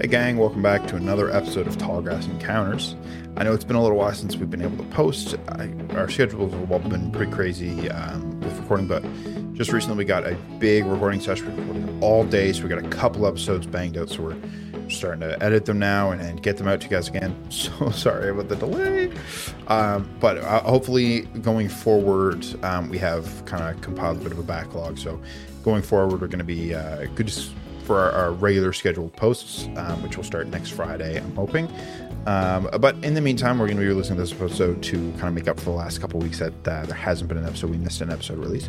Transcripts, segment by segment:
Hey, gang, welcome back to another episode of Tall Grass Encounters. I know it's been a little while since we've been able to post. I, our schedules have all been pretty crazy um, with recording, but just recently we got a big recording session. We recorded all day, so we got a couple episodes banged out. So we're starting to edit them now and, and get them out to you guys again. So sorry about the delay. Um, but uh, hopefully, going forward, um, we have kind of compiled a bit of a backlog. So going forward, we're going to be uh, good for our, our, regular scheduled posts, um, which will start next Friday, I'm hoping. Um, but in the meantime, we're going to be releasing this episode to kind of make up for the last couple weeks that uh, there hasn't been an episode. We missed an episode release.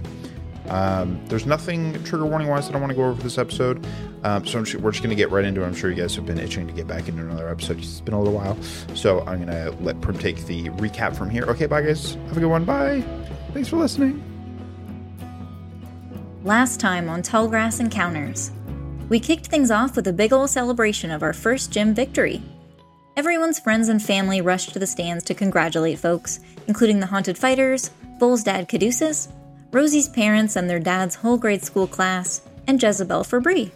Um, there's nothing trigger warning wise that I want to go over for this episode. Um, so we're just going to get right into it. I'm sure you guys have been itching to get back into another episode. It's been a little while. So I'm going to let Prim take the recap from here. Okay, bye, guys. Have a good one. Bye. Thanks for listening. Last time on Tallgrass Encounters. We kicked things off with a big ol' celebration of our first gym victory. Everyone's friends and family rushed to the stands to congratulate folks, including the Haunted Fighters, Vol's dad Caduceus, Rosie's parents and their dad's whole grade school class, and Jezebel for Bree.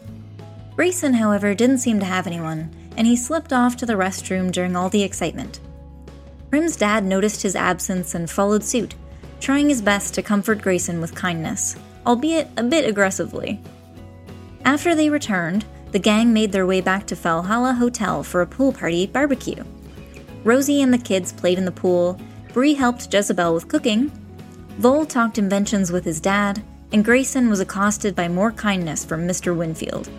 Grayson, however, didn't seem to have anyone, and he slipped off to the restroom during all the excitement. Prim's dad noticed his absence and followed suit, trying his best to comfort Grayson with kindness, albeit a bit aggressively. After they returned, the gang made their way back to Valhalla Hotel for a pool party barbecue. Rosie and the kids played in the pool, Bree helped Jezebel with cooking, Vol talked inventions with his dad, and Grayson was accosted by more kindness from Mr. Winfield.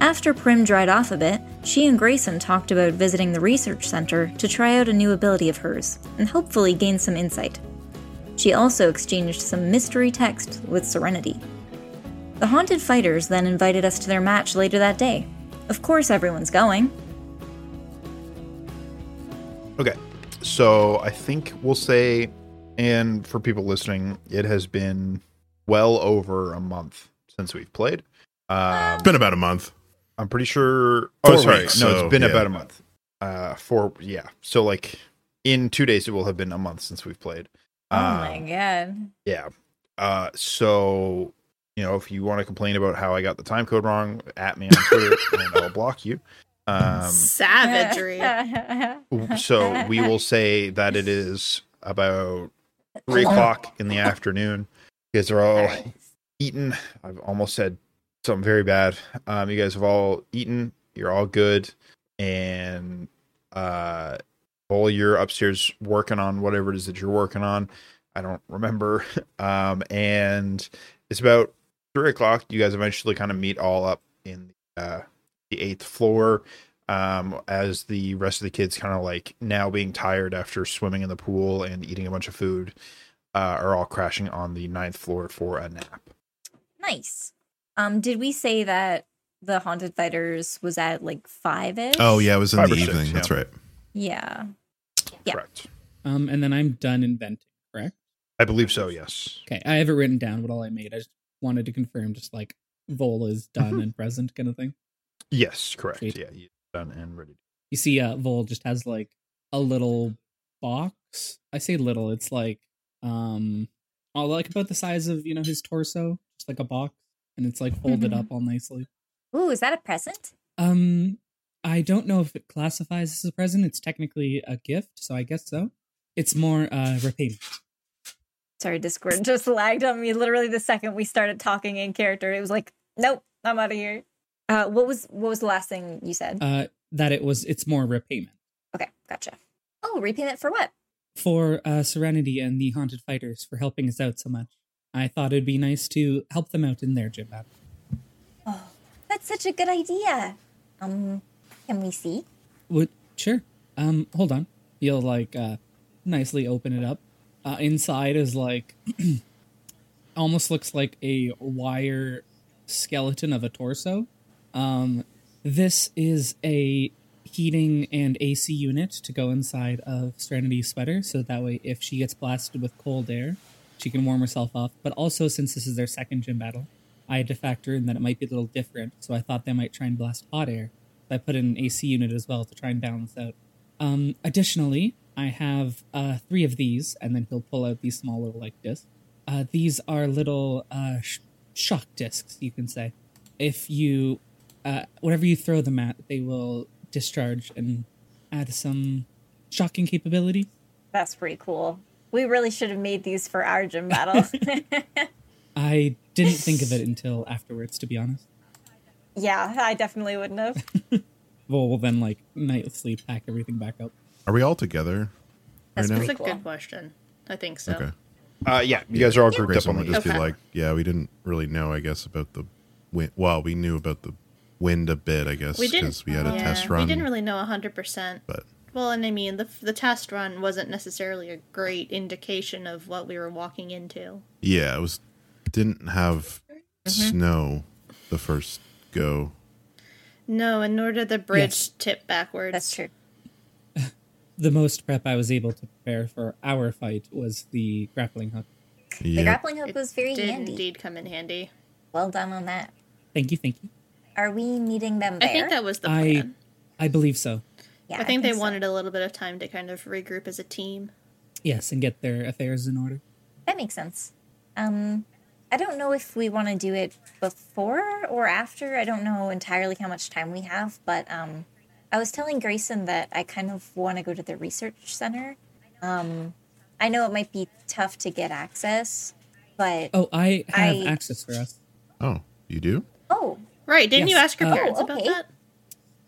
After Prim dried off a bit, she and Grayson talked about visiting the research center to try out a new ability of hers and hopefully gain some insight. She also exchanged some mystery text with Serenity. The Haunted Fighters then invited us to their match later that day. Of course, everyone's going. Okay, so I think we'll say, and for people listening, it has been well over a month since we've played. Um, it's been about a month. I'm pretty sure. Oh, Four sorry, weeks, no, so, it's been yeah. about a month. Uh, four, yeah. So like in two days, it will have been a month since we've played. Oh um, my god. Yeah. Uh, so you know, if you want to complain about how I got the time code wrong, at me on Twitter and I'll block you. Um, Savagery. so we will say that it is about three o'clock in the afternoon. You guys are all eaten. I've almost said something very bad. Um, you guys have all eaten. You're all good, and uh, all you're upstairs working on whatever it is that you're working on. I don't remember. Um, and it's about three o'clock, you guys eventually kind of meet all up in the, uh, the eighth floor. Um, as the rest of the kids kind of like now being tired after swimming in the pool and eating a bunch of food, uh, are all crashing on the ninth floor for a nap. Nice. Um, did we say that the haunted fighters was at like five ish? Oh yeah, it was in five the evening. Six, That's right. Yeah. Yeah. Correct. Um, and then I'm done inventing. Correct. I believe so. Yes. Okay, I have it written down what all I made. I just wanted to confirm just like Vol is done mm-hmm. and present kind of thing. Yes, correct. Sweet. Yeah, done and ready. You see, uh, Vol just has like a little box. I say little. It's like um, all like about the size of you know his torso, just like a box, and it's like folded mm-hmm. up all nicely. Ooh, is that a present? Um, I don't know if it classifies as a present. It's technically a gift, so I guess so. It's more uh repayment. Sorry, Discord just lagged on me literally the second we started talking in character. It was like, nope, I'm out of here. Uh, what was what was the last thing you said? Uh, that it was it's more repayment. Okay, gotcha. Oh, repayment for what? For uh, Serenity and the Haunted Fighters for helping us out so much. I thought it'd be nice to help them out in their gym battle. Oh, that's such a good idea. Um, can we see? Would sure. Um, hold on. You'll like uh, nicely open it up uh, inside is like almost looks like a wire skeleton of a torso. Um, this is a heating and AC unit to go inside of Serenity's sweater, so that way, if she gets blasted with cold air, she can warm herself up. But also, since this is their second gym battle, I had to factor in that it might be a little different, so I thought they might try and blast hot air. So I put in an AC unit as well to try and balance out. Um, additionally, I have uh, three of these, and then he'll pull out these small little like discs. Uh, these are little uh, sh- shock discs, you can say. If you uh, whatever you throw them at, they will discharge and add some shocking capability. That's pretty cool. We really should have made these for our gym battle. I didn't think of it until afterwards, to be honest. yeah, I definitely wouldn't have. Well, we'll then like nightly pack everything back up. Are we all together That's right now? pretty That's a cool. good question. I think so. Okay. Uh, yeah, you guys are all grouped up Grayson on would the just be like, yeah, we didn't really know, I guess, about the wind. Well, we knew about the wind a bit, I guess, We because we had a yeah, test run. We didn't really know hundred percent. But Well, and I mean, the the test run wasn't necessarily a great indication of what we were walking into. yeah, it was didn't have Mm-hmm. snow the first go. No, and nor did the bridge Yes. tip backwards. That's true. The most prep I was able to prepare for our fight was the grappling hook. The grappling hook It was very did handy. indeed come in handy. Well done on that. Thank you, thank you. Are we meeting them there? I think that was the I- plan. I believe so. yeah, I think they so. wanted a little bit of time to kind of regroup as a team. Yes, and get their affairs in order. That makes sense. Um, I don't know if we want to do it before or after. I don't know entirely how much time we have, but um, I was telling Grayson that I kind of want to go to the research center. Um, I know it might be tough to get access, but Oh, I have I- access for us. Oh, you do? oh, Right? Didn't you ask your uh, parents Oh, about okay. that?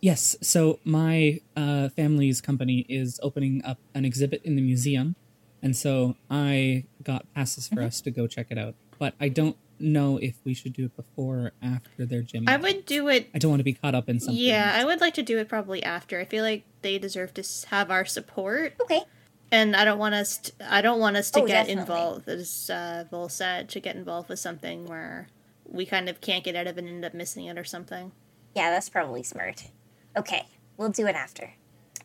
Yes, so my uh, family's company is opening up an exhibit in the museum, and so I got passes for us to go check it out. But I don't know if we should do it before or after their gym. I would do it. I don't want to be caught up in something. Yeah, I would like to do it probably after. I feel like they deserve to have our support, okay. and I don't want us. To, I don't want us to Oh, get definitely. involved, as uh, Vol said, to get involved with something where we kind of can't get out of it and end up missing it or something. Yeah, that's probably smart. Okay, we'll do it after.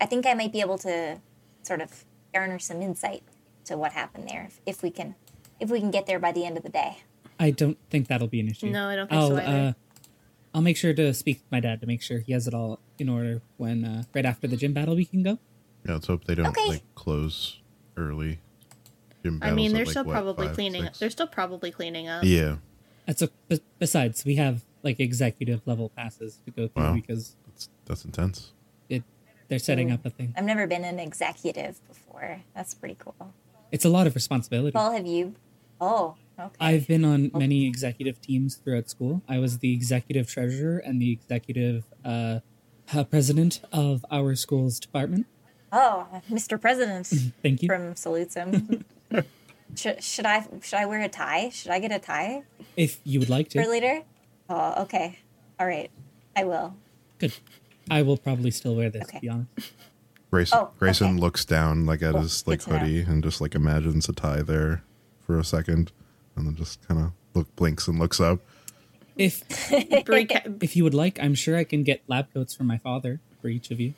I think I might be able to sort of garner some insight to what happened there if, if we can if we can get there by the end of the day. I don't think that'll be an issue. No, I don't think I'll, so either. Uh, I'll make sure to speak with my dad to make sure he has it all in order when uh, right after the gym battle we can go. Yeah, let's hope they don't Okay. like close early. Gym I mean, they're like, still what, probably five, cleaning. six? They're still probably cleaning up. Yeah, That's a, besides we have like executive level passes to go through Wow. because that's that's intense. it they're setting up a thing. I've never been an executive before. That's pretty cool. It's a lot of responsibility. Paul, have you? Oh, okay. I've been on many executive teams throughout school. I was the executive treasurer and the executive uh, uh, president of our school's department. oh, Mr. President Thank you. from salutes him. should, should I should I wear a tie? Should I get a tie if you would like to. for later? Oh, okay. All right. I will. good. I will probably still wear this. Okay. To be honest, Grayson Oh, Grayson okay. looks down like at Cool. his Good like to know. hoodie and just like imagines a tie there for a second, and then just kind of look blinks and looks up. if if you would like, I'm sure I can get lab coats from my father for each of you.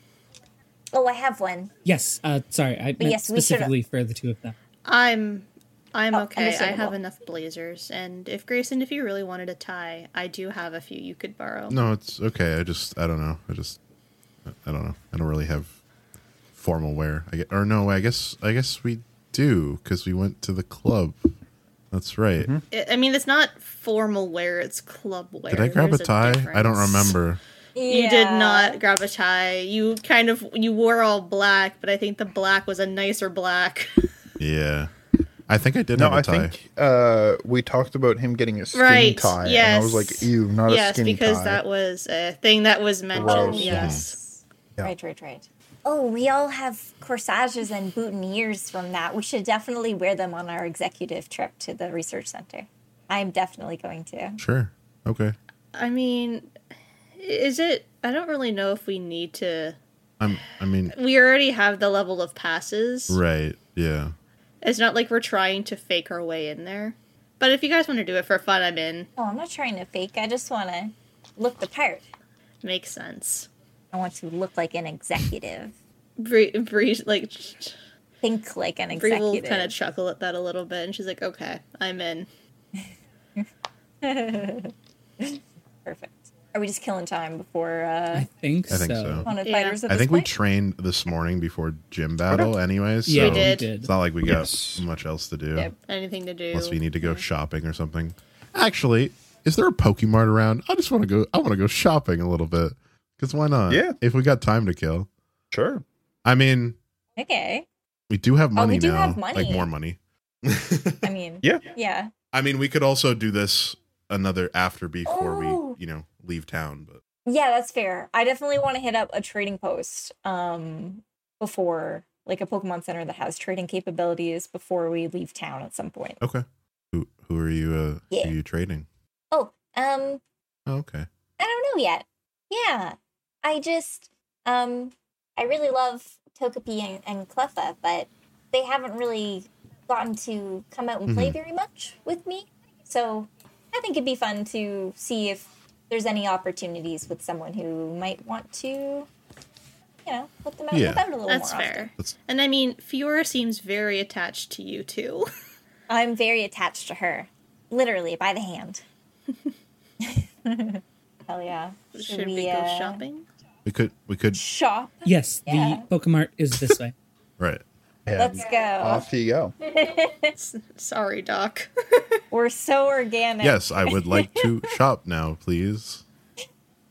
Oh, I have one. Yes. Uh, sorry, I meant yes, specifically for the two of them. I'm I'm Oh, okay. I have enough blazers, and if Grayson, if you really wanted a tie, I do have a few you could borrow. No, it's okay. I just I don't know. I just I don't know. I don't really have formal wear. I get, or no, I guess I guess we do because we went to the club. That's right. I I mean, it's not formal wear; it's club wear. Did I grab There's a tie? I don't difference. remember. You did not grab a tie. You kind of you wore all black, but I think the black was a nicer black. Yeah, I think I did No, have a I tie. think uh, we talked about him getting a skinny right? tie, yes. and I was like, "Ew, not a skinny tie." yes, skinny because that was a thing that was mentioned. Gross. Yes. Yeah. Right, right, right. Oh, we all have corsages and boutonnieres from that. We should definitely wear them on our executive trip to the research center. I'm definitely going to. Sure. Okay. I mean, is it? I don't really know if we need to. I'm. I mean, We already have the level of passes. right. Yeah. It's not like we're trying to fake our way in there. But if you guys want to do it for fun, I'm in. Oh, I'm not trying to fake. I just want to look the part. Makes sense. I want to look like an executive. Bree, Bree like, Think like an Bree will executive. kind of chuckle at that a little bit, and she's like, "Okay, I'm in." Perfect. Are we just killing time before uh, I think, I think so. so. Yeah. I this think we trained this morning before gym battle, anyways. Yeah, so We did. It's not like we got Yes. much else to do Yep. Anything to do? unless we need to go shopping or something. Actually, is there a Pokemart around? I just want to go. I want to go shopping a little bit because why not? Yeah. If we got time to kill. Sure. I mean, Okay. we do have Oh, money we do now. have money. Like more money. I mean, Yeah. yeah. I mean, we could also do this another after before Oh. we, you know, leave town. But Yeah, that's fair. I definitely want to hit up a trading post um before like a Pokemon Center that has trading capabilities before we leave town at some point. okay. Who who are you? Uh, Yeah. Who are you trading? Oh, um Oh, okay. I don't know yet. Yeah. I just um I really love Togepi and, and Cleffa, but they haven't really gotten to come out and play Mhm. very much with me. So I think it'd be fun to see if there's any opportunities with someone who might want to, you know, put them out Yeah. and about a little That's more fair. often. That's And I mean, Fiora seems very attached to you too. I'm very attached to her. Literally by the hand. Hell yeah. Should we go uh, shopping? We could we could Shop. Yes, Yeah. the Pokemart is this way. right. Yeah. Let's go. Off you go. Sorry, Doc. We're so organic. Yes, I would like to shop now, please.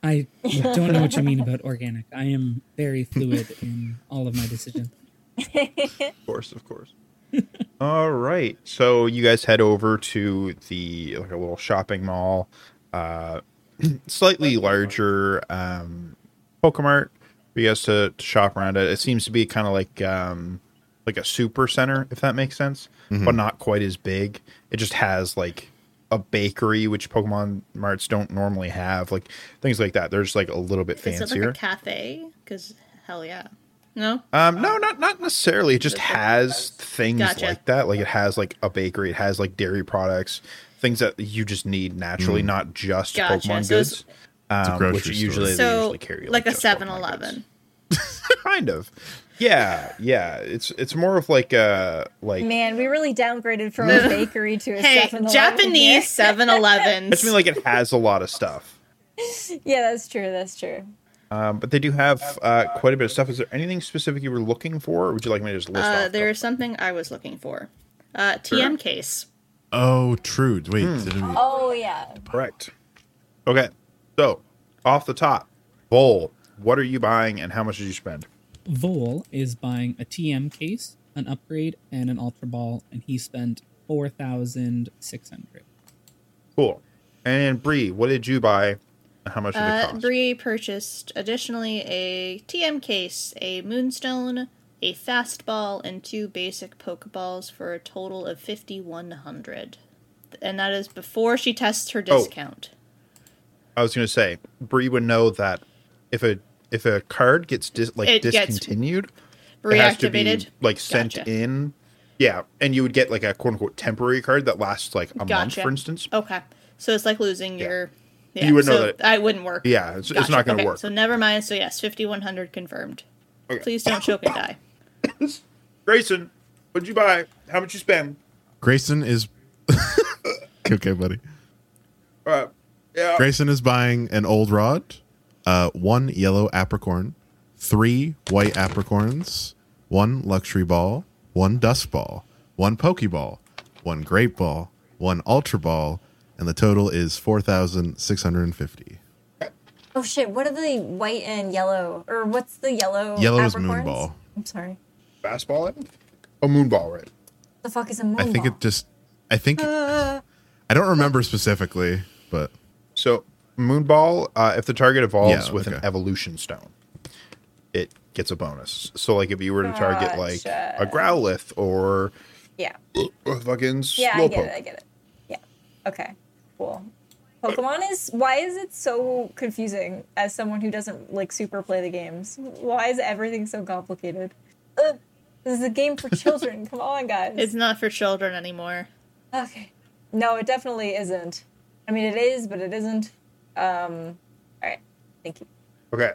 I don't know what you mean about organic. I am very fluid in all of my decisions. Of course, of course. All right. So you guys head over to the like a little shopping mall, uh, slightly larger um, Pokemart for you guys to, to shop around it. It seems to be kind of like um, like a super center, if that makes sense, but not quite as big. It just has like a bakery, which Pokemon marts don't normally have, like things like that. There's like a little bit Is it like fancier. a cafe? Because hell yeah. No? Um, no, not not necessarily. It just has things Gotcha. like that. Like it has like a bakery. It has like dairy products, things that you just need naturally, not just Gotcha. Pokemon So it's- goods. Um, grocery which store. usually they So, usually carry like a just 7 Eleven. kind of. Yeah, yeah. It's it's more of like a like. Man, we really downgraded from a bakery to a Hey, 7-Eleven Japanese here. 7 I Elevens. just mean like it has a lot of stuff. Yeah, that's true. That's true. Um, but they do have uh, quite a bit of stuff. Is there anything specific you were looking for, or would you like me to just list Uh, off? there's something I was looking for. Uh, TM case. Oh, true. Wait, Hmm. didn't we? Oh yeah. Correct. Okay. So, off the top, Vol, what are you buying and how much did you spend? Vol is buying a TM case, an upgrade, and an Ultra Ball, and he spent four thousand six hundred. Cool. And Bree, what did you buy how much did it Uh, cost? Bree purchased additionally a TM case, a Moonstone, a Fastball, and two basic Pokeballs for a total of 5100 And that is before she tests her Oh. Discount. I was going to say, Bree would know that if a if a card gets dis- like It gets discontinued, it has to be like sent Gotcha. in. Yeah, and you would get like a quote unquote temporary card that lasts like a month, for instance. Okay. So it's like losing your. Yeah, You would know so that- I wouldn't work. Yeah, it's, it's not going to Okay, work. So never mind. So yes, 5100 confirmed. Okay. Please don't choke and die. Grayson, what'd you buy? How much you spend? Grayson is okay, buddy. Uh, yeah. Grayson is buying an old rod, uh, one yellow apricorn, three white apricorns, one luxury ball, one dusk ball, one pokeball, one great ball, one ultra ball, and the total is four thousand six hundred and fifty. Oh shit! What are the white and yellow, or what's the yellow? Yellow is apricorns? Moonball. I'm sorry. Fastball, I think? Oh, moonball, right? The fuck is a moonball? I think it just. I think I don't remember specifically, but So, Moonball, uh, if the target evolves Yeah, with an evolution stone, it gets a bonus. So, like, if you were to target, like, Gotcha. a Growlithe or Yeah. a fucking Yeah, I get it. I get it. Yeah. Okay. Cool. Pokemon is why is it so confusing as someone who doesn't like super play the games? Why is everything so complicated? Ugh, this is a game for children. Come on, guys. It's not for children anymore. okay. No, it definitely isn't. I mean, it is, but it isn't. Um. All right. Thank you. Okay.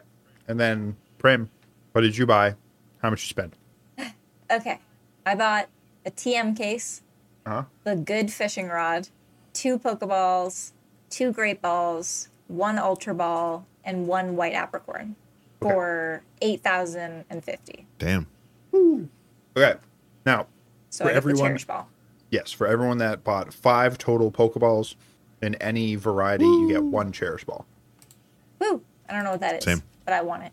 And then, Prim, what did you buy? How much you spend? Okay. I bought a TM case, Uh-huh. the good fishing rod, two Pokeballs, two Great Balls, one Ultra Ball, and one White Apricorn Okay. for eight thousand and fifty. damn. Okay. Now, So For I get everyone- the Ball. yes, for everyone that bought five total Pokeballs, In any variety, you get one cherish ball. Woo! I don't know what that is, Same. but I want it.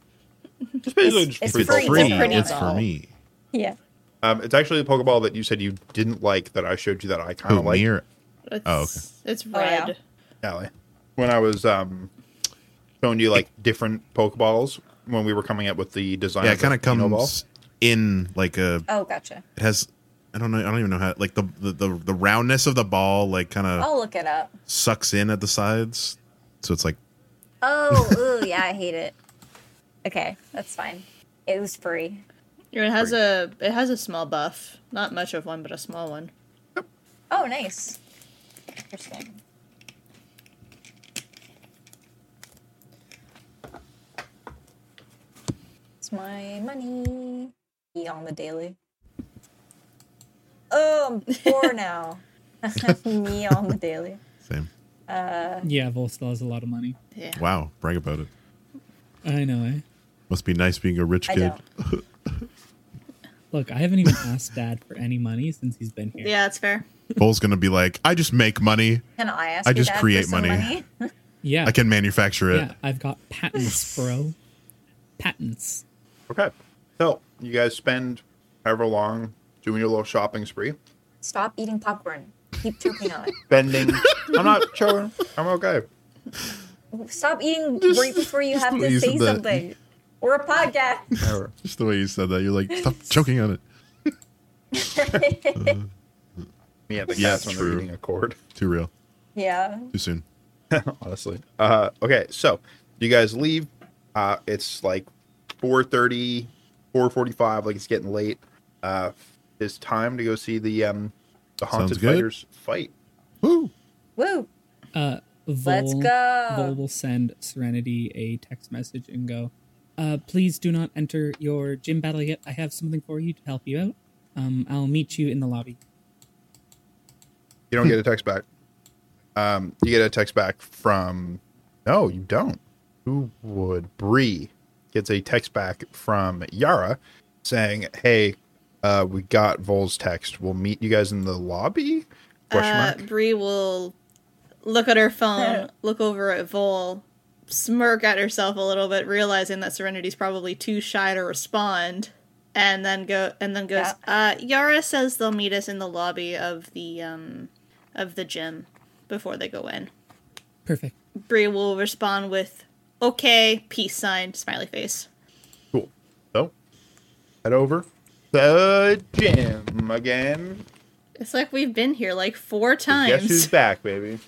Just basically It's- just it's free free. It's It's pretty It's for me. Yeah. Um, it's actually a Pokeball that you said you didn't like that I showed you that I kind Who, of like. me or It's, Oh, okay. It's Oh, yeah. red. Allie. When I was um, showing you like different Pokeballs when we were coming up with the design. yeah, it kind of the Dino Ball. comes in like a. Oh, gotcha. It has. I don't know. I don't even know how. Like the the the, the roundness of the ball, like kind of I'll look it up. sucks in at the sides. So it's like Oh, ooh, yeah, I hate it. Okay, that's fine. It was free. It has a it has a small buff. Not much of one, but a small one. Oh, nice. Interesting. It's my money. Be on the daily. Oh, I'm poor now. Me on the daily. same. Uh, Yeah, Vol still has a lot of money. Yeah. Wow, brag about it. I know, eh? Must be nice being a rich I kid. don't. Look, I haven't even asked Dad for any money since he's been here. Yeah, that's fair. Vol's gonna be like, I just make money. Can I ask I just Dad, for create some money. Yeah, I can manufacture it. yeah, I've got patents, bro. Patents. Okay. So you guys spend however long doing your little shopping spree. Stop eating popcorn. Keep choking on it. Bending. I'm not choking. I'm okay. Stop eating Just- right before you have to you say said that. something. We're a podcast. Whatever. Just the way you said that, you're like, stop choking on it. Yeah, the Yeah, cats they're true. eating a cord. Too real. yeah. Too soon. honestly. Uh, okay, so you guys leave. Uh, it's like 4.30, 4.45, like it's getting late. Uh, it's time to go see the um, the haunted fighters fight. Woo! Woo. Uh, Vol, Let's go. Vol will send Serenity a text message and go, uh, please do not enter your gym battle yet. I have something for you to help you out. Um, I'll meet you in the lobby. You don't get a text back. Um, you get a text back from. No, you don't. Who would? Bree gets a text back from Yara saying, "Hey, uh, we got Vol's text. We'll meet you guys in the lobby." Question Uh. Bree will look at her phone, look over at Vol, smirk at herself a little bit, realizing that Serenity's probably too shy to respond, and then go and then goes. Uh, Yara says they'll meet us in the lobby of the um of the gym before they go in. Perfect. Bree will respond with, "Okay, peace sign, smiley face." Cool. So, head over the gym again. It's like we've been here like four times. Guess who's times. back, baby?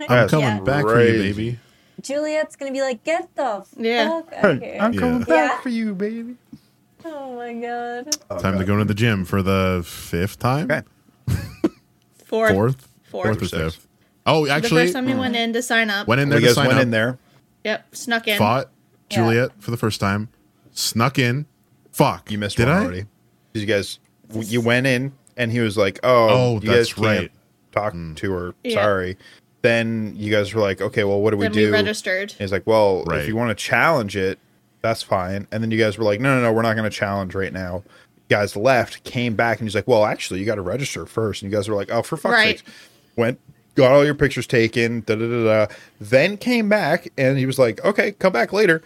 I'm That's coming Yeah. back for you, baby. Juliet's gonna be like, get the Yeah. fuck out here. I'm coming Yeah. back Yeah. for you, baby. Oh my god. Oh, Time to go to the gym for the fifth time? Okay. Fourth, Fourth? fourth. Fourth or fifth? Oh, The actually, first time you hmm. went in to sign up. went in there you to guys sign went up, in there. Yep, snuck in. fought Yeah. Juliet for the first time, snuck in. Fuck. You missed Did one I? already. 'Cause You guys, you went in, and he was like, "Oh, Oh, you that's guys can't right. talk hmm. to her. Yeah. Sorry." Then you guys were like, "Okay, well, what do we then do?" we registered. And he's like, "Well, Right. if you want to challenge it, that's fine." And then you guys were like, "No, no, no, we're not going to challenge right now." You guys left, came back, and he's like, "Well, actually, you got to register first. And you guys were like, "Oh, for fuck's Right. sake!" Went, got all your pictures taken, da da da da. Then came back, and he was like, "Okay, come back later."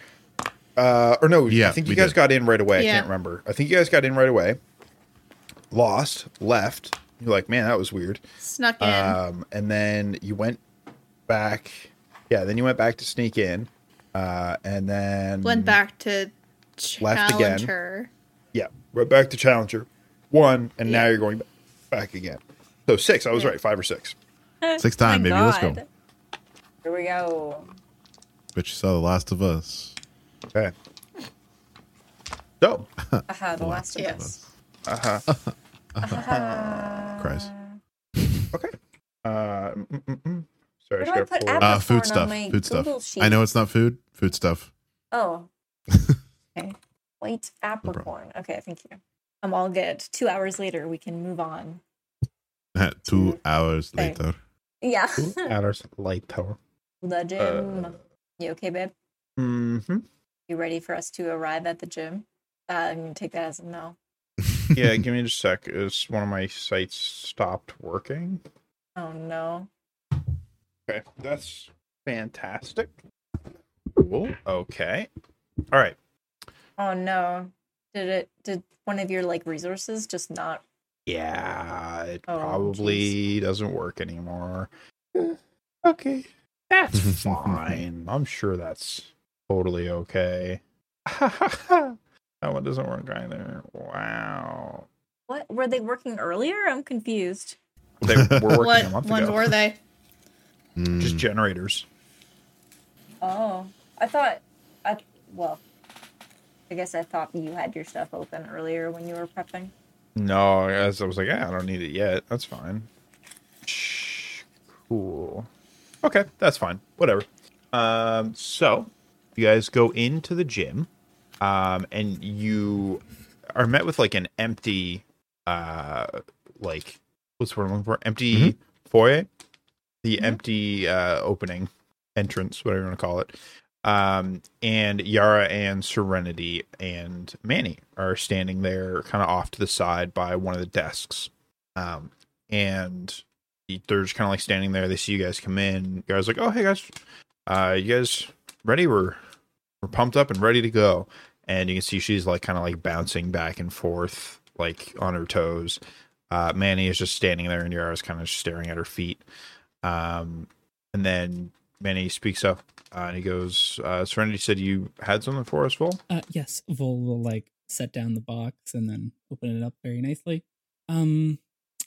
Uh, or no, Yeah, I think you guys did. got in right away. I can't remember. I think you guys got in right away. Lost, left. You're like, man, that was weird. Snuck in. Um, and then you went back. Yeah, then you went back to sneak in. Uh, and then Went back to Left again. her. Yeah, went back to Challenger one, and now you're going back again. So six. I was right. Five or six. Six time, My baby. Let's go. Here we go. But you saw The Last of Us. Okay. So Aha, the last of Yes. us. Cries. okay. Uh, mm, mm, mm. Sorry, Where do I I put gotta pull it apple- up. Uh, food stuff. my Food stuff. Sheet. I know it's not food. Food stuff. Oh. okay. White apricorn. Okay, thank you. I'm all good. Two hours later, we can move on. Two hours Okay. later. Yeah. Adder's light tower. the gym. you okay, babe? Mm-hmm. You ready for us to arrive at the gym? Uh, I'm gonna take that as a no. Yeah, give me just a sec. Is one of my sites stopped working? Oh no. Okay, that's fantastic. Cool. Okay. All right. Oh no. Did it did one of your like resources just not Yeah, it Oh, probably doesn't work anymore. Okay. That's fine. I'm sure that's totally okay. that one doesn't work either. Wow. what were they working earlier? I'm confused. They were working a What month ones ago. were they? Just generators. Oh. I thought I well I guess I thought you had your stuff open earlier when you were prepping. No, as I was like, yeah, I don't need it yet. That's fine. Shh, Cool. Okay, that's fine. Whatever. Um, so you guys go into the gym, um, and you are met with like an empty, uh, like what's the word I'm looking for? Empty foyer, the empty uh opening entrance, whatever you want to call it. Um, and Yara and Serenity and Manny are standing there kind of off to the side by one of the desks. Um, and they're just kind of like standing there. They see you guys come in. You guys like, oh, hey guys, uh, you guys ready? We're, we're pumped up and ready to go. And you can see she's like kind of like bouncing back and forth, like on her toes. Uh, Manny is just standing there and Yara's kind of staring at her feet. Um, and then Manny speaks up uh, and he goes, uh, Serenity said you had something for us, Vol? Uh, yes, Vol will like set down the box and then open it up very nicely. Um,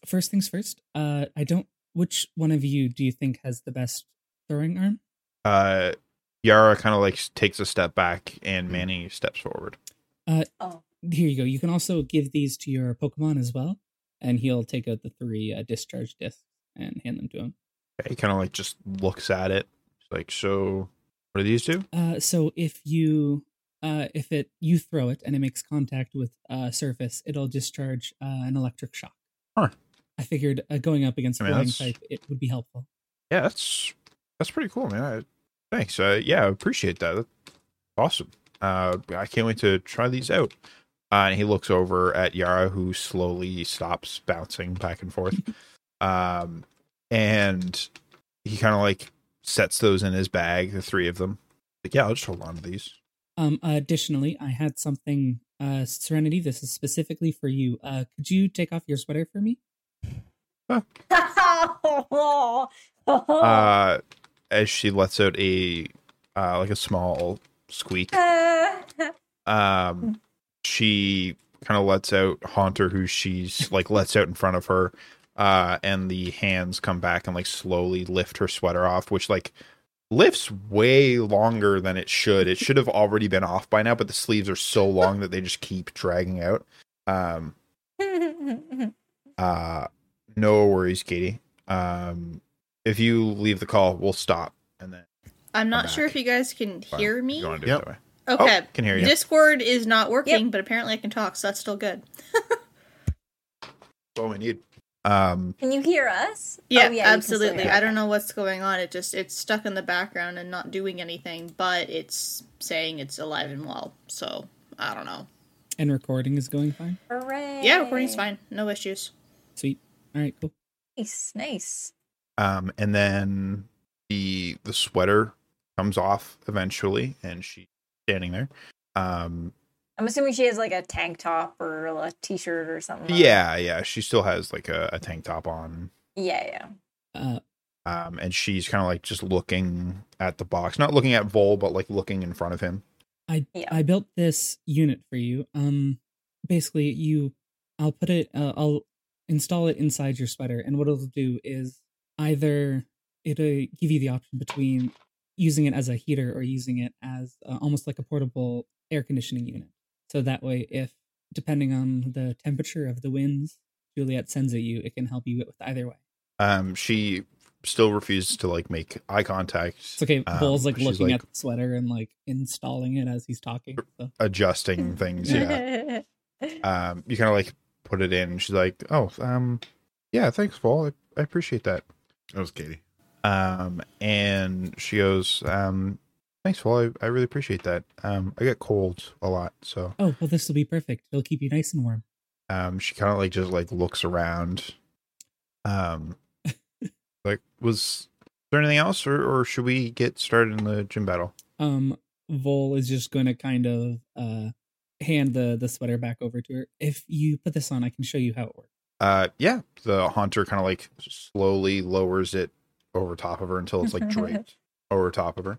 first things first. Uh, I don't. Which one of you do you think has the best throwing arm? Uh, Yara kind of like takes a step back and Manny steps forward. Oh. Here you go. You can also give these to your Pokemon as well, and he'll take out the three uh, discharge discs and hand them to him. He kind of like just looks at it. He's like, so what do these do? Uh, so if you uh, if it you throw it and it makes contact with a surface, it'll discharge uh, an electric shock. Huh. I figured uh, going up against I a mean, flying type, it would be helpful. Yeah, that's that's pretty cool, man. I, thanks. Uh, yeah, I appreciate that. That's awesome. Uh, I can't wait to try these out. Uh, and he looks over at Yara, who slowly stops bouncing back and forth. um, and he kind of like sets those in his bag, the three of them. Like, yeah, I'll just hold on to these. Um, additionally, I had something, uh, Serenity. This is specifically for you. Uh, could you take off your sweater for me? oh. Uh, as she lets out a uh, like a small squeak. um she kind of lets out haunter who she's like lets out in front of her uh and the hands come back and like slowly lift her sweater off which like lifts way longer than it should it should have already been off by now but the sleeves are so long that they just keep dragging out um uh no worries katie um if you leave the call we'll stop and then I'm not sure if you guys can fine. hear you me. want to do Yep. it that way Okay. oh, can hear you Discord is not working, Yep. but apparently I can talk, so that's still good. that's all we need um Can you hear us? Yeah, Oh, you can still absolutely. I don't know what's going on. It just it's stuck in the background and not doing anything, but it's saying it's alive and well. So I don't know. And recording is going fine. Hooray. Yeah, recording's fine. No issues. Sweet. All right, cool. Nice, nice. Um, and then the the sweater comes off eventually, and she's standing there. Um, I'm assuming she has like a tank top or a t-shirt or something. on. yeah, yeah, she still has like a, a tank top on. Yeah, yeah. Uh, Um, and she's kind of like just looking at the box, not looking at Vol, but like looking in front of him. I Yeah. I built this unit for you. Um, basically, you, I'll put it, uh, I'll install it inside your sweater, and what it'll do is either it'll give you the option between using it as a heater or using it as uh, almost like a portable air conditioning unit. So that way, if depending on the temperature of the winds Juliet sends at you, it can help you with either way. Um, she still refuses to like make eye contact. It's okay. Um, Vol's like she's looking like- at the sweater and like installing it as he's talking. So. adjusting things. Yeah. um, you kind of like put it in. She's like, "Oh, um, yeah, thanks, Vol. I, I appreciate that." That was Katie. Um, and she goes, um, thanks, Vol. I, I really appreciate that. Um, I get cold a lot, so Oh well, this will be perfect. It'll keep you nice and warm. um, she kind of like just like looks around. Um, like was there anything else, or, or should we get started in the gym battle? Um, Vol is just going to kind of uh hand the the sweater back over to her. If you put this on, I can show you how it works. Uh, yeah, the haunter kind of like slowly lowers it over top of her until it's like draped over top of her.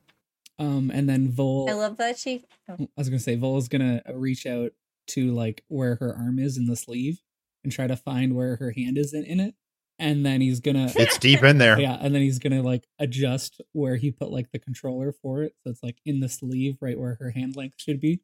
Um, and then Vol, I love that she. oh. I was gonna say Vol is gonna reach out to like where her arm is in the sleeve and try to find where her hand is in, in it, and then he's gonna It's deep in there. yeah, and then he's gonna like adjust where he put like the controller for it, so it's like in the sleeve, right where her hand length should be.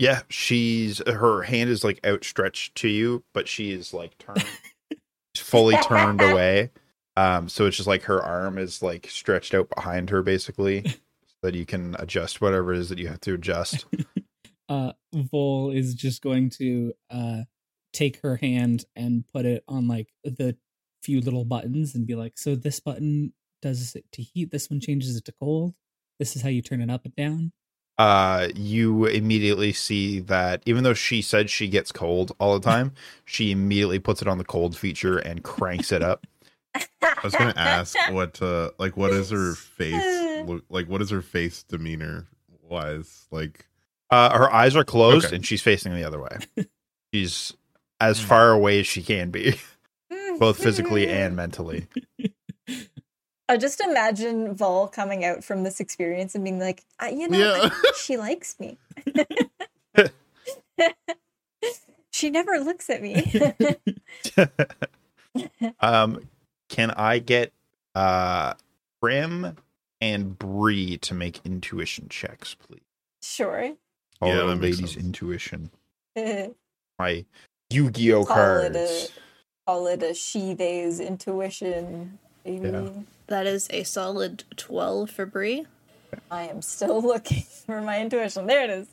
Yeah, she's her hand is like outstretched to you, but she is like turned fully turned away. Um, so it's just like her arm is like stretched out behind her basically, so that you can adjust whatever it is that you have to adjust. uh Vol is just going to uh take her hand and put it on like the few little buttons and be like, so this button does it to heat, this one changes it to cold. This is how you turn it up and down. Uh, you immediately see that even though she said she gets cold all the time, she immediately puts it on the cold feature and cranks it up. I was gonna ask what uh like what is her face look like what is her face demeanor wise like Uh, her eyes are closed Okay. and she's facing the other way. She's as far away as she can be, both physically and mentally. I just imagine Vol coming out from this experience and being like, "Uh, you know, Yeah. think she likes me. she never looks at me. um, can I get uh Prim and Bree to make intuition checks, please? sure. All Yeah, the ladies' intuition. Call My Yu-Gi-Oh Call it cards. a- Call it a she they's intuition. Maybe. Yeah. That is a solid 12 for Bree. I am still looking for my intuition. There it is.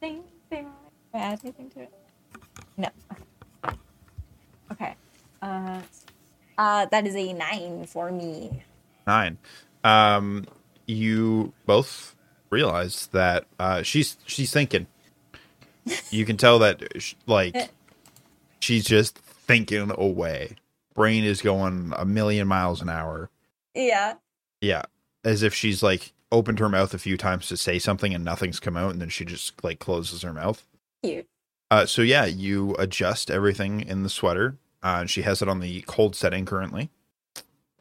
Ding, ding. Add anything to it? No. Okay. Uh, uh, that is a nine for me. Nine. Um, you both realize that uh, she's she's thinking. You can tell that like she's just thinking away. Brain is going a million miles an hour. Yeah. Yeah, as if she's like opened her mouth a few times to say something and nothing's come out, and then she just like closes her mouth. Cute. Uh, so yeah, you adjust everything in the sweater. Uh, she has it on the cold setting currently.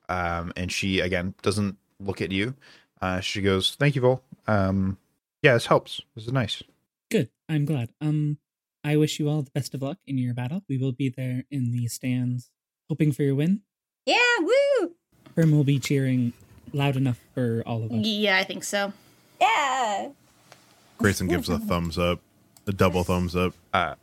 Um, and she again doesn't look at you. Uh, she goes, "Thank you, Vol. Um, yeah, this helps. This is nice. Good. I'm glad. Um, I wish you all the best of luck in your battle. We will be there in the stands, hoping for your win. Yeah, woo! Prim will be cheering loud enough for all of us. Yeah, I think so. Yeah! Grayson gives a thumbs up a double thumbs up Ah,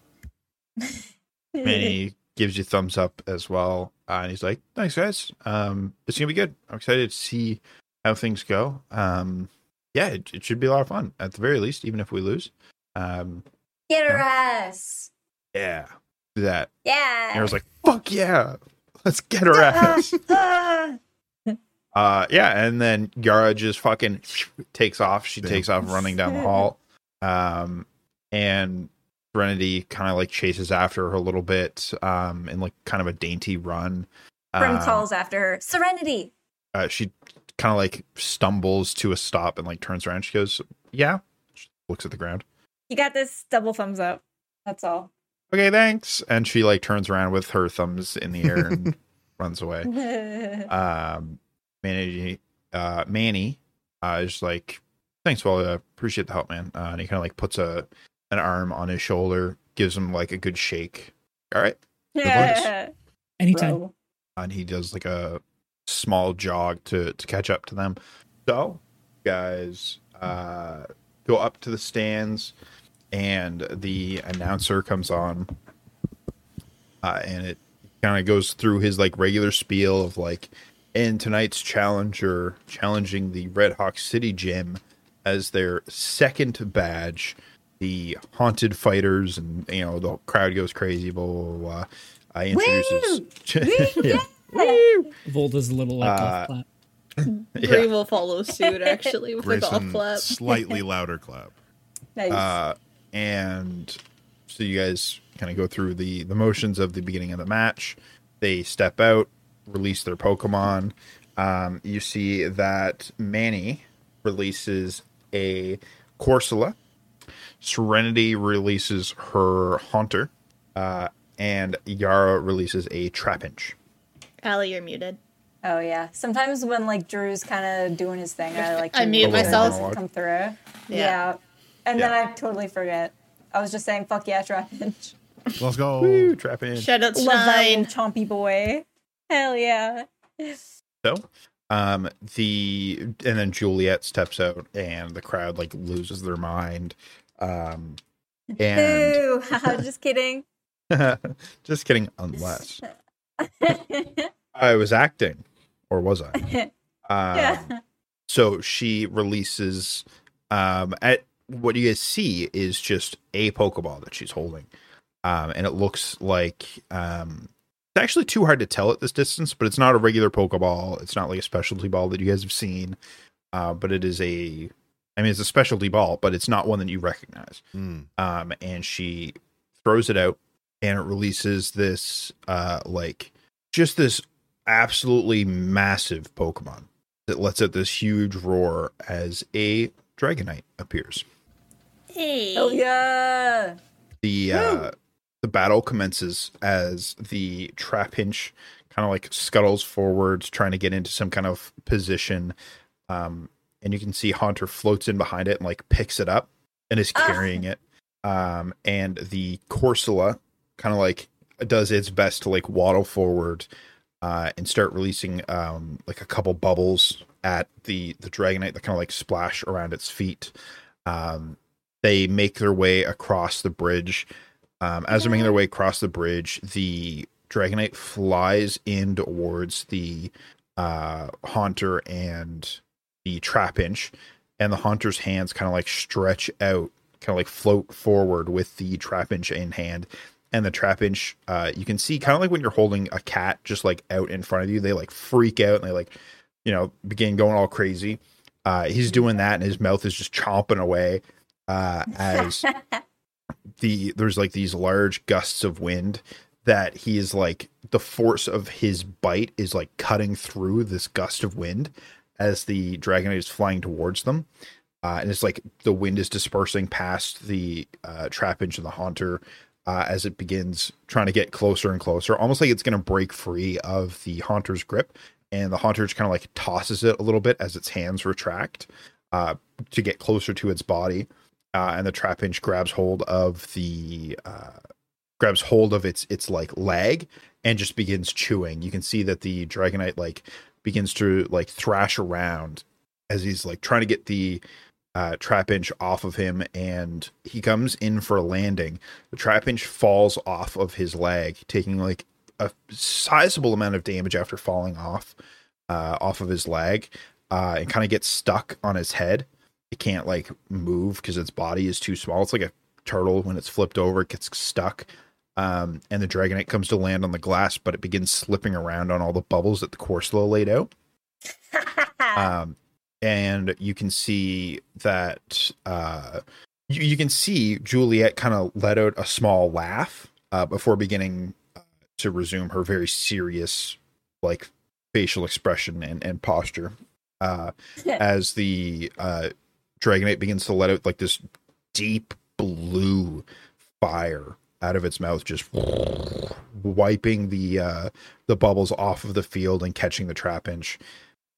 Manny gives you thumbs up as well, uh, and he's like, "Thanks, guys. Um, it's gonna be good. I'm excited to see how things go. Um, yeah, it, it should be a lot of fun at the very least, even if we lose. Um, Get her ass! yeah, do that." Yeah! And I was like, "Fuck yeah, let's get her ass." Uh, yeah, and then Yara just fucking takes off. She Damn. takes off running down the hall. Um, and Serenity kind of like chases after her a little bit, um, in like kind of a dainty run. Prim Um, calls after her, Serenity! uh, she kind of like stumbles to a stop and like turns around. She goes, "Yeah." She looks at the ground. You got this double thumbs up. That's all. Okay, thanks. And she like turns around with her thumbs in the air and runs away. um Manny uh Manny uh is like thanks well uh, appreciate the help man uh, and he kind of like puts a an arm on his shoulder gives him like a good shake all right yeah. Anytime. Bro. and he does like a small jog to to catch up to them so guys uh go up to the stands and the announcer comes on uh and it kind of goes through his like regular spiel of like in tonight's challenger challenging the red hawk city gym as their second badge the haunted fighters and you know the crowd goes crazy blah blah blah, blah. i introduces yeah. Vol does a little like Uh, golf clap. Bree yeah. will follow suit actually with a golf clap. slightly louder clap Nice. uh and so you guys kind of go through the the motions of the beginning of the match they step out release their pokemon um, you see that Manny releases a Corsola. Serenity releases her Haunter. Uh, and Yara releases a Trapinch. Allie, you're muted. Oh yeah. Sometimes when like Drew's kind of doing his thing, I like to I mute make sure it myself. doesn't come through. Yeah. Yeah. And then I totally forget. I was just saying, "Fuck yeah, Trapinch." Let's go. Woo, Trapinch. Shut out Love that little Shine. chompy boy. Hell yeah. So, um, the and then Juliet steps out, and the crowd like loses their mind. Um, and Boo! Just kidding. just kidding, unless I was acting, or was I? Um, yeah. So she releases. Um, at what you guys see is just a Pokeball that she's holding, um, and it looks like um, it's actually too hard to tell at this distance. But it's not a regular Pokeball. It's not like a specialty ball that you guys have seen. Uh, but it is a. I mean, it's a specialty ball, but it's not one that you recognize. Mm. Um, and she throws it out, and it releases this, uh, like just this absolutely massive Pokemon that lets out this huge roar as a Dragonite appears. Hey. Hell yeah. The uh, the battle commences as the Trapinch kind of like scuttles forwards, trying to get into some kind of position. Um, and you can see Haunter floats in behind it and like picks it up and is Ah. carrying it. Um, and the Corsola kind of like does its best to like waddle forward uh, and start releasing um, like a couple bubbles at the the Dragonite that kind of like splash around its feet. Um, they make their way across the bridge. Um, as they're making their way across the bridge, the Dragonite flies in towards the uh, Haunter and the Trapinch, and the Haunter's hands kind of like stretch out, kind of like float forward with the Trapinch in hand. And the Trapinch, uh, you can see kind of like when you're holding a cat just like out in front of you, they like freak out and they like, you know, begin going all crazy. Uh, he's doing that, and his mouth is just chomping away uh, as the there's like these large gusts of wind that he is like the force of his bite is like cutting through this gust of wind as the dragonite is flying towards them. Uh, and it's like the wind is dispersing past the uh, trapinch and the haunter uh, as it begins trying to get closer and closer, almost like it's going to break free of the haunter's grip. And the haunter just kind of like tosses it a little bit as its hands retract uh, to get closer to its body. Uh, and the trapinch grabs hold of the uh, grabs hold of its its like leg and just begins chewing. You can see that the dragonite like begins to like thrash around as he's like trying to get the uh, Trapinch off of him, and he comes in for a landing. The Trapinch falls off of his leg, taking like a sizable amount of damage after falling off uh, off of his leg, uh, and kind of gets stuck on his head. It can't like move because its body is too small. It's like a turtle when it's flipped over, it gets stuck. Um, and the Dragonite comes to land on the glass, but it begins slipping around on all the bubbles that the Corsola laid out um, and you can see that uh, you, you can see Juliet kind of let out a small laugh uh, before beginning uh, to resume her very serious, like facial expression and, and posture. Uh, as the uh, Dragonite begins to let out like this deep blue fire out of its mouth, just wiping the uh, the bubbles off of the field and catching the Trapinch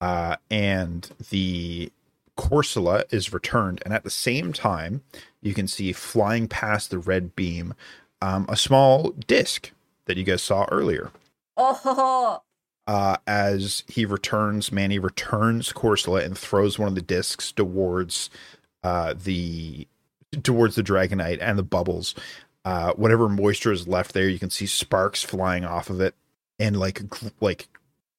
uh, and the Corsola is returned. And at the same time, you can see flying past the red beam um, a small disc that you guys saw earlier. oh, Uh, as he returns, Manny returns Corsola and throws one of the discs towards uh, the towards the Dragonite and the bubbles. Uh, whatever moisture is left there, you can see sparks flying off of it, and like like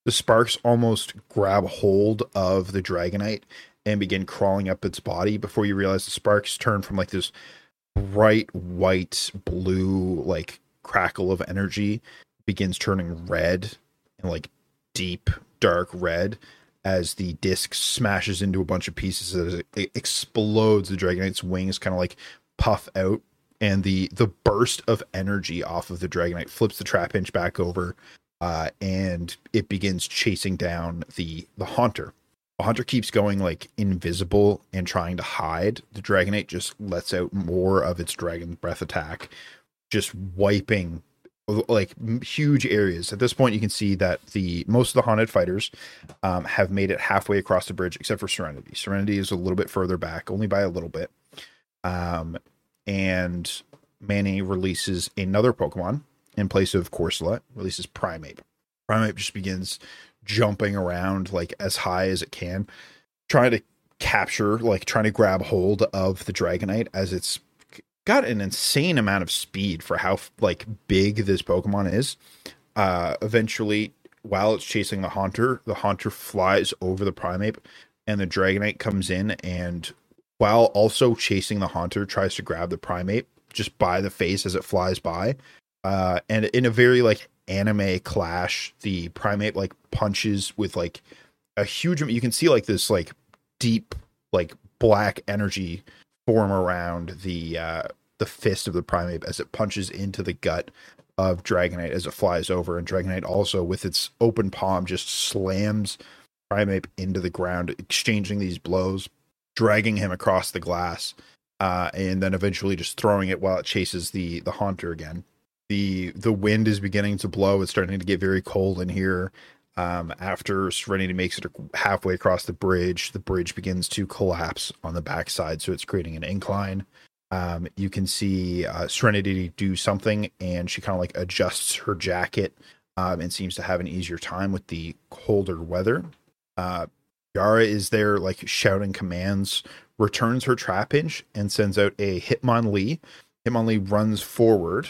the sparks almost grab hold of the dragonite and begin crawling up its body before you realize the sparks turn from like this bright white blue like crackle of energy begins turning red and like deep dark red as the disc smashes into a bunch of pieces as it, explodes the dragonite's wings kind of like puff out and the the burst of energy off of the dragonite flips the trapinch back over uh, and it begins chasing down the the haunter. The haunter keeps going like invisible and trying to hide. The dragonite just lets out more of its dragon breath attack, just wiping like huge areas. At this point, you can see that the most of the haunted fighters um, have made it halfway across the bridge, except for Serenity. Serenity is a little bit further back, only by a little bit. Um, and Manny releases another Pokemon in place of Corsola, releases Primeape. Primeape just begins jumping around like as high as it can, trying to capture, like trying to grab hold of the Dragonite as it's got an insane amount of speed for how like big this Pokemon is. Uh, eventually, while it's chasing the Haunter, the Haunter flies over the Primeape, and the Dragonite comes in and, while also chasing the Haunter, tries to grab the Primeape just by the face as it flies by. Uh, and in a very like anime clash, the Primeape like punches with like a huge. You can see like this like deep like black energy form around the uh, the fist of the Primeape as it punches into the gut of Dragonite as it flies over, and Dragonite also with its open palm just slams Primeape into the ground, exchanging these blows, dragging him across the glass, uh, and then eventually just throwing it while it chases the the Haunter again. the The wind is beginning to blow; it's starting to get very cold in here. Um, after Serenity makes it halfway across the bridge, the bridge begins to collapse on the backside, so it's creating an incline. Um, you can see uh, Serenity do something, and she kind of like adjusts her jacket um, and seems to have an easier time with the colder weather. Uh, Yara is there, like shouting commands, returns her Trapinch, and sends out a Hitmonlee. Hitmonlee runs forward.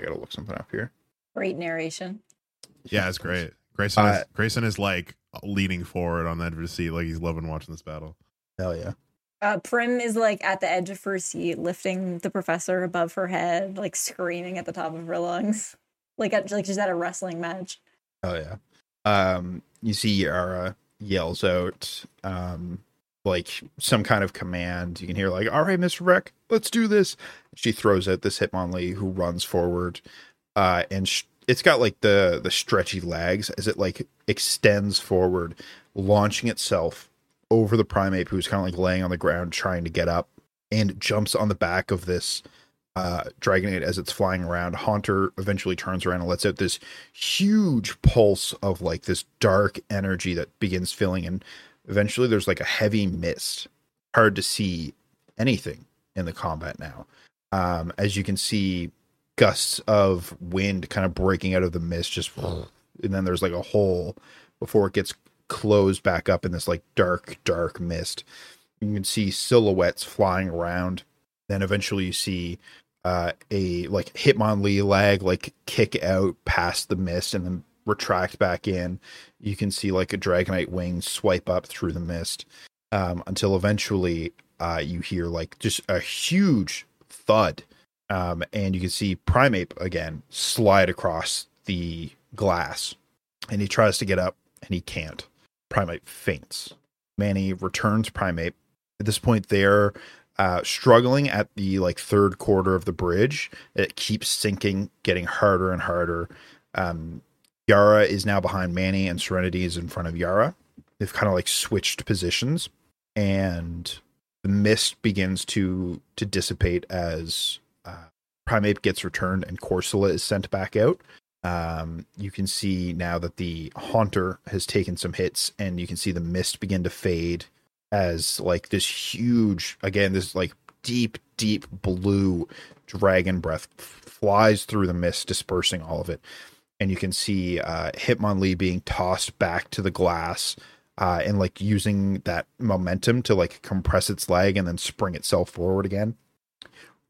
I gotta look something up here. Great narration. Yeah, it's great. Grayson, is, Uh, Grayson is like leaning forward on the edge of his seat, like he's loving watching this battle. Hell yeah. Uh, Prim is like at the edge of her seat, lifting the professor above her head, like screaming at the top of her lungs, like at, like she's at a wrestling match. Oh yeah. Um, you see Yara yells out um like some kind of command. You can hear like, "All right, Mister Wreck, let's do this." She throws out this Hitmonlee who runs forward, uh, and sh- it's got like the the stretchy legs as it like extends forward, launching itself over the Primeape who's kind of like laying on the ground trying to get up, and jumps on the back of this uh, Dragonite as it's flying around. Haunter eventually turns around and lets out this huge pulse of like this dark energy that begins filling, and eventually there's like a heavy mist. Hard to see anything in the combat now. Um, as you can see, gusts of wind kind of breaking out of the mist, just and then there's like a hole before it gets closed back up in this like dark, dark mist. You can see silhouettes flying around. Then eventually you see uh, a like Hitmonlee lag like kick out past the mist and then retract back in. You can see like a Dragonite wing swipe up through the mist um, until eventually uh, you hear like just a huge thud. Um, and you can see Primeape again slide across the glass and he tries to get up and he can't. Primeape faints. Manny returns Primeape. At this point, they're uh, struggling at the like third quarter of the bridge. It keeps sinking, getting harder and harder. Um, Yara is now behind Manny, and Serenity is in front of Yara. They've kind of like switched positions, and the mist begins to to dissipate as uh, Primeape gets returned and Corsola is sent back out. Um, you can see now that the Haunter has taken some hits, and you can see the mist begin to fade as like this huge, again, this like deep, deep blue dragon breath flies through the mist, dispersing all of it. And you can see uh, Hitmonlee being tossed back to the glass uh, and like using that momentum to like compress its leg and then spring itself forward again,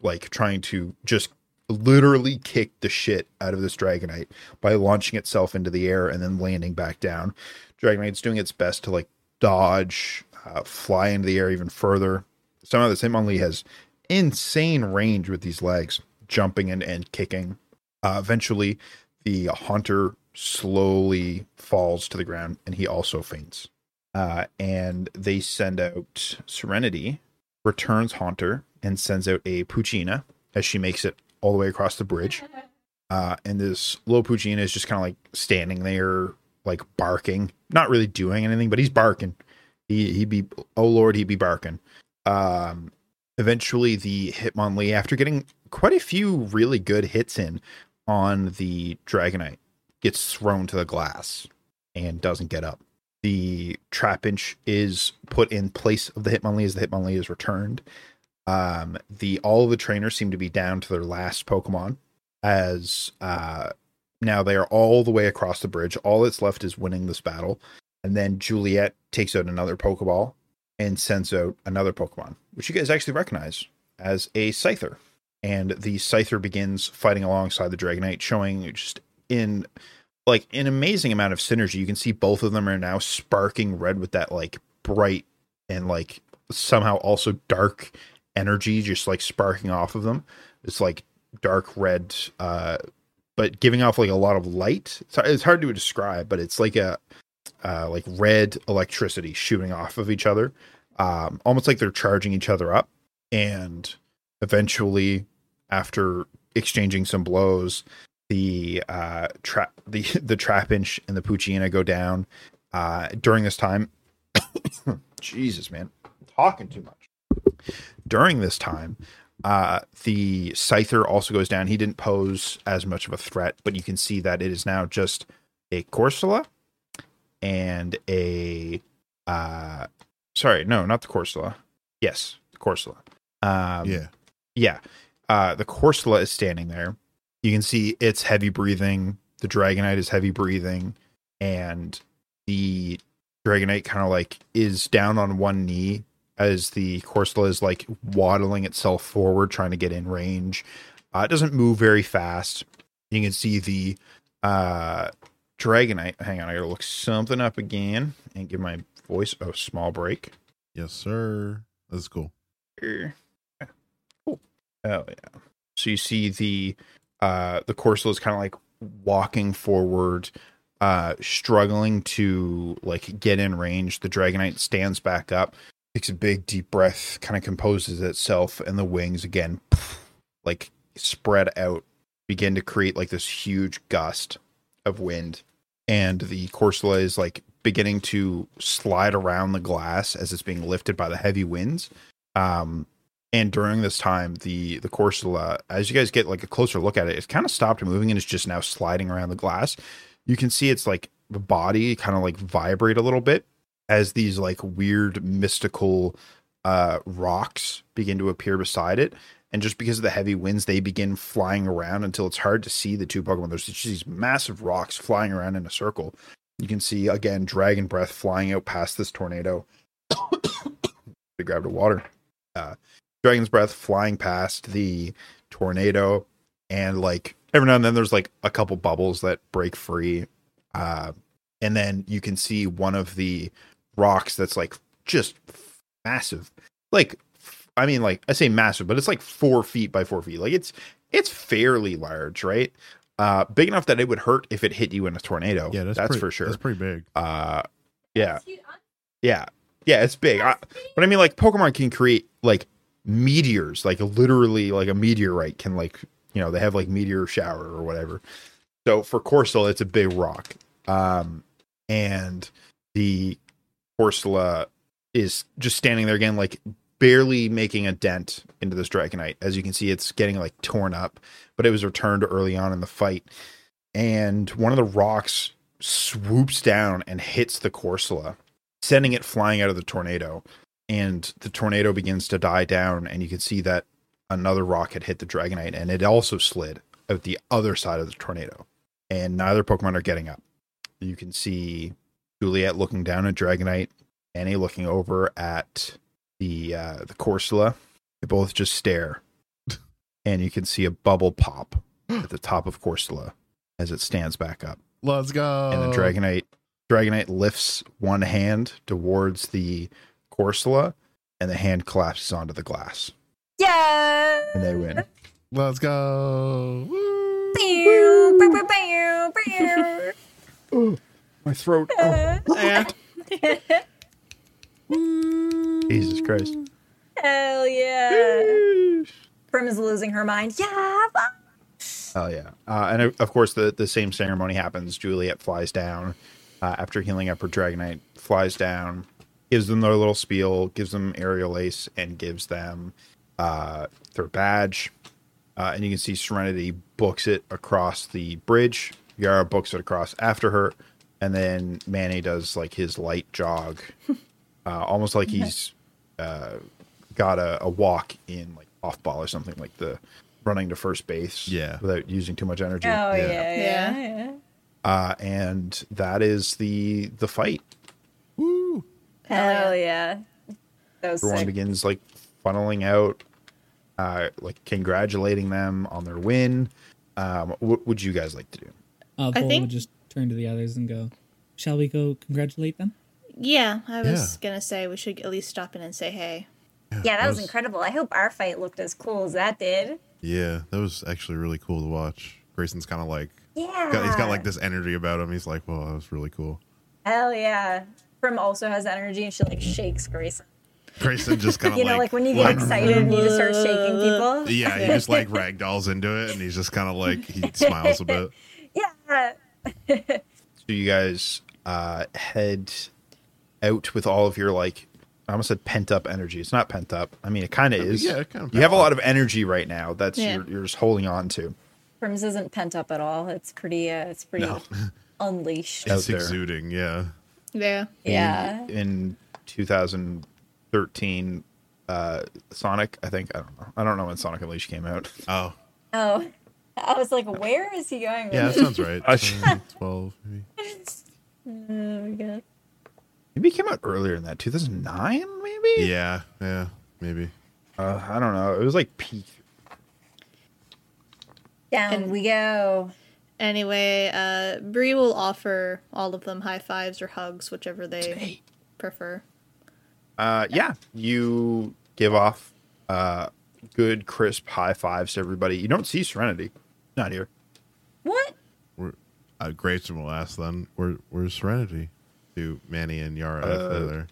like trying to just literally kick the shit out of this Dragonite by launching itself into the air and then landing back down. Dragonite's doing its best to like dodge, uh, fly into the air even further. Somehow this Hitmonlee has insane range with these legs, jumping and, and kicking. Uh, eventually, the Haunter slowly falls to the ground and he also faints. Uh, and they send out Serenity, returns Haunter, and sends out a Poochyena as she makes it all the way across the bridge. Uh, and this little Poochyena is just kind of like standing there, like barking, not really doing anything, but he's barking. He he'd be oh lord, he'd be barking. Um, eventually, the Hitmonlee, after getting quite a few really good hits in on the Dragonite, gets thrown to the glass and doesn't get up. The Trapinch is put in place of the Hitmonlee as the Hitmonlee is returned. Um, the all of the trainers seem to be down to their last Pokemon, as uh, now they are all the way across the bridge. All that's left is winning this battle, and then Juliet takes out another Pokeball and sends out another Pokemon, which you guys actually recognize as a Scyther. And the Scyther begins fighting alongside the Dragonite, showing just in like an amazing amount of synergy. You can see both of them are now sparking red with that like bright and like somehow also dark energy just like sparking off of them. It's like dark red, uh, but giving off like a lot of light. It's, hard to describe, but it's like a uh, like red electricity shooting off of each other, um, almost like they're charging each other up. And eventually, after exchanging some blows, the uh, trap the the Trapinch and the Poochyena go down. Uh, during this time, Jesus, man, I'm talking too much. During this time, uh, the Scyther also goes down. He didn't pose as much of a threat, but you can see that it is now just a Corsola and a uh sorry, no, not the Corsola. Yes, the Corsola. Um yeah. yeah. Uh the Corsola is standing there. You can see it's heavy breathing. The Dragonite is heavy breathing and the Dragonite kind of like is down on one knee as the Corsola is like waddling itself forward, trying to get in range. Uh, it doesn't move very fast. You can see the uh, Dragonite. Hang on, I gotta look something up again and give my voice a small break. Yes, sir. That's cool. Cool. Oh yeah. So you see the uh the Corsola is kind of like walking forward, uh struggling to like get in range. The Dragonite stands back up, takes a big deep breath, kind of composes itself, and the wings again like spread out, begin to create like this huge gust of wind. And the Corsola is like beginning to slide around the glass as it's being lifted by the heavy winds. Um, and during this time, the the Corsola, as you guys get like a closer look at it, it's kind of stopped moving and it's just now sliding around the glass. You can see it's like the body kind of like vibrate a little bit as these like weird mystical uh rocks begin to appear beside it. And just because of the heavy winds, they begin flying around until it's hard to see the two Pokemon. There's just these massive rocks flying around in a circle. You can see again Dragon Breath flying out past this tornado. they grabbed a water. Uh, Dragon's Breath flying past the tornado, and like every now and then there's like a couple bubbles that break free. Uh, and then you can see one of the rocks that's like just massive. Like, I mean, like I say massive, but it's like four feet by four feet. Like it's it's fairly large, right? Uh, big enough that it would hurt if it hit you in a tornado. Yeah, that's, that's pretty, for sure. That's pretty big. Uh, yeah, yeah, yeah. It's big, I, but I mean, like Pokemon can create like meteors, like literally, like a meteorite can like you know they have like meteor shower or whatever. So for Corsola, it's a big rock, um, and the Corsola is just standing there again, like barely making a dent into this Dragonite. As you can see, it's getting like torn up, but it was returned early on in the fight. And one of the rocks swoops down and hits the Corsola, sending it flying out of the tornado. And the tornado begins to die down, and you can see that another rock had hit the Dragonite, and it also slid out the other side of the tornado. And neither Pokemon are getting up. You can see Juliet looking down at Dragonite, Annie looking over at the uh, the Corsola. They both just stare, and you can see a bubble pop at the top of Corsola as it stands back up. Let's go. And the Dragonite Dragonite lifts one hand towards the Corsola, and the hand collapses onto the glass, Yeah. and they win. Let's go. Woo. My throat. Oh, Jesus Christ. Hell yeah. Prim is losing her mind. Yeah. Oh yeah, uh, and of- of course the the same ceremony happens. Juliet flies down uh, after healing up her Dragonite, flies down, gives them their little spiel, gives them aerial ace, and gives them uh, their badge. Uh, and you can see Serenity books it across the bridge. Yara books it across after her, and then Manny does like his light jog, uh, almost like he's uh, got a, a walk in like off ball or something like the running to first base Yeah. without using too much energy. Oh yeah, yeah, Yeah. yeah. Uh, and that is the the fight. Woo! Hell yeah. That was Everyone sick. begins like funneling out, uh, like congratulating them on their win. Um, what would you guys like to do? Uh, I Vol think- would just turn to the others and go, "Shall we go congratulate them?" Yeah, I was Yeah. gonna say we should at least stop in and say hey. Yeah, that was incredible. I hope our fight looked as cool as that did. Yeah, that was actually really cool to watch. Grayson's kind of like, Yeah. got, he's got like this energy about him. He's like, well, that was really cool. Hell yeah. Prim also has energy and she like shakes Grayson. Grayson just kind of You know, like when you get excited and you just start shaking people. Yeah, he just like ragdolls into it, and he's just kind of like he smiles a bit. Yeah. So you guys uh, head out with all of your like I almost said pent up energy. It's not pent up. I mean, it kind of is. yeah, kinda you have a lot of energy right now. That's Yeah. you're, you're just holding on to. Prim's isn't pent up at all. It's pretty uh it's pretty No. unleashed. It's exuding. Yeah, Yeah. Yeah. In 2013, uh, Sonic. I think I don't know. I don't know when Sonic Unleashed came out. Oh, Oh. I was like, where is he going yeah, that sounds right. I- Uh, Twelve, maybe. Oh my god. Maybe it came out earlier than that. 2009, maybe. Yeah, yeah, maybe. Uh, I don't know. It was like peak. Down And- we go. Anyway, uh, Bree will offer all of them high fives or hugs, whichever they prefer. Uh, yeah, you give off uh, good, crisp high fives to everybody. You don't see Serenity. Not here. What? We're, uh, Grayson will ask then, where, where's Serenity? To Manny and Yara if they're there.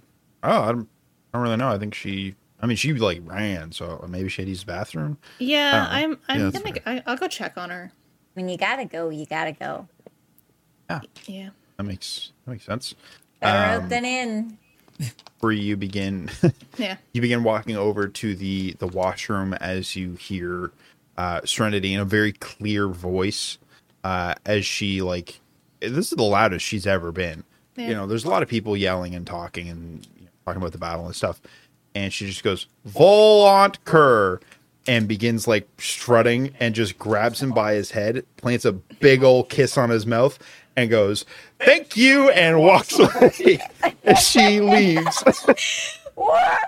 Oh, I don't, I don't really know. I think she. I mean, she like ran, so maybe she had to the bathroom. Yeah, I I'm. I'm Yeah, gonna. I, I'll go check on her. When you gotta go, you gotta go. Yeah, Yeah. that makes that makes sense. Better Um, out than in. Where you begin, Yeah. you begin walking over to the the washroom as you hear uh, Serenity in a very clear voice uh, as she like this is the loudest she's ever been. Yeah. You know, there's a lot of people yelling and talking and you know, talking about the battle and stuff, and she just goes Volant Kerr and begins like strutting and just grabs him by his head, plants a big old kiss on his mouth, and goes thank you and walks away as she leaves. What?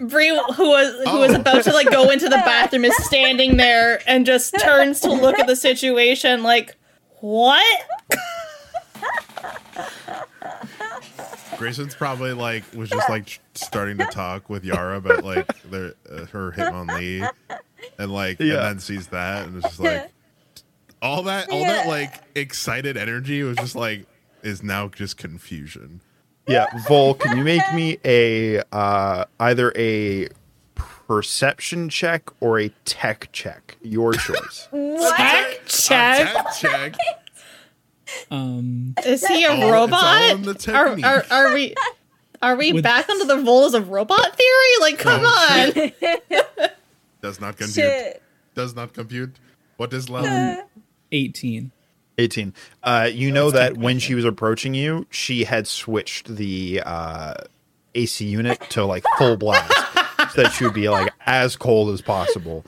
Bree, who was who was oh. about to like go into the bathroom, is standing there and just turns to look at the situation like, what? Grayson's probably like was just like starting to talk with Yara about like their uh, her Hitmonlee, and like Yeah. and then sees that and it's just like all that all that like excited energy was just like is now just confusion. Yeah, Vol, can you make me a uh, either a perception check or a tech check? Your choice. Tech check. Tech check. Um, Is he a all- it's all robot? in the Are, technique. are, are we are we With- back onto the roles of robot theory? Like, come Oh, on. Does not compute. Shit. Does not compute. What is level? eighteen. 18. Uh, you know that when she was approaching you, she had switched the uh, AC unit to like full blast so that she would be like as cold as possible.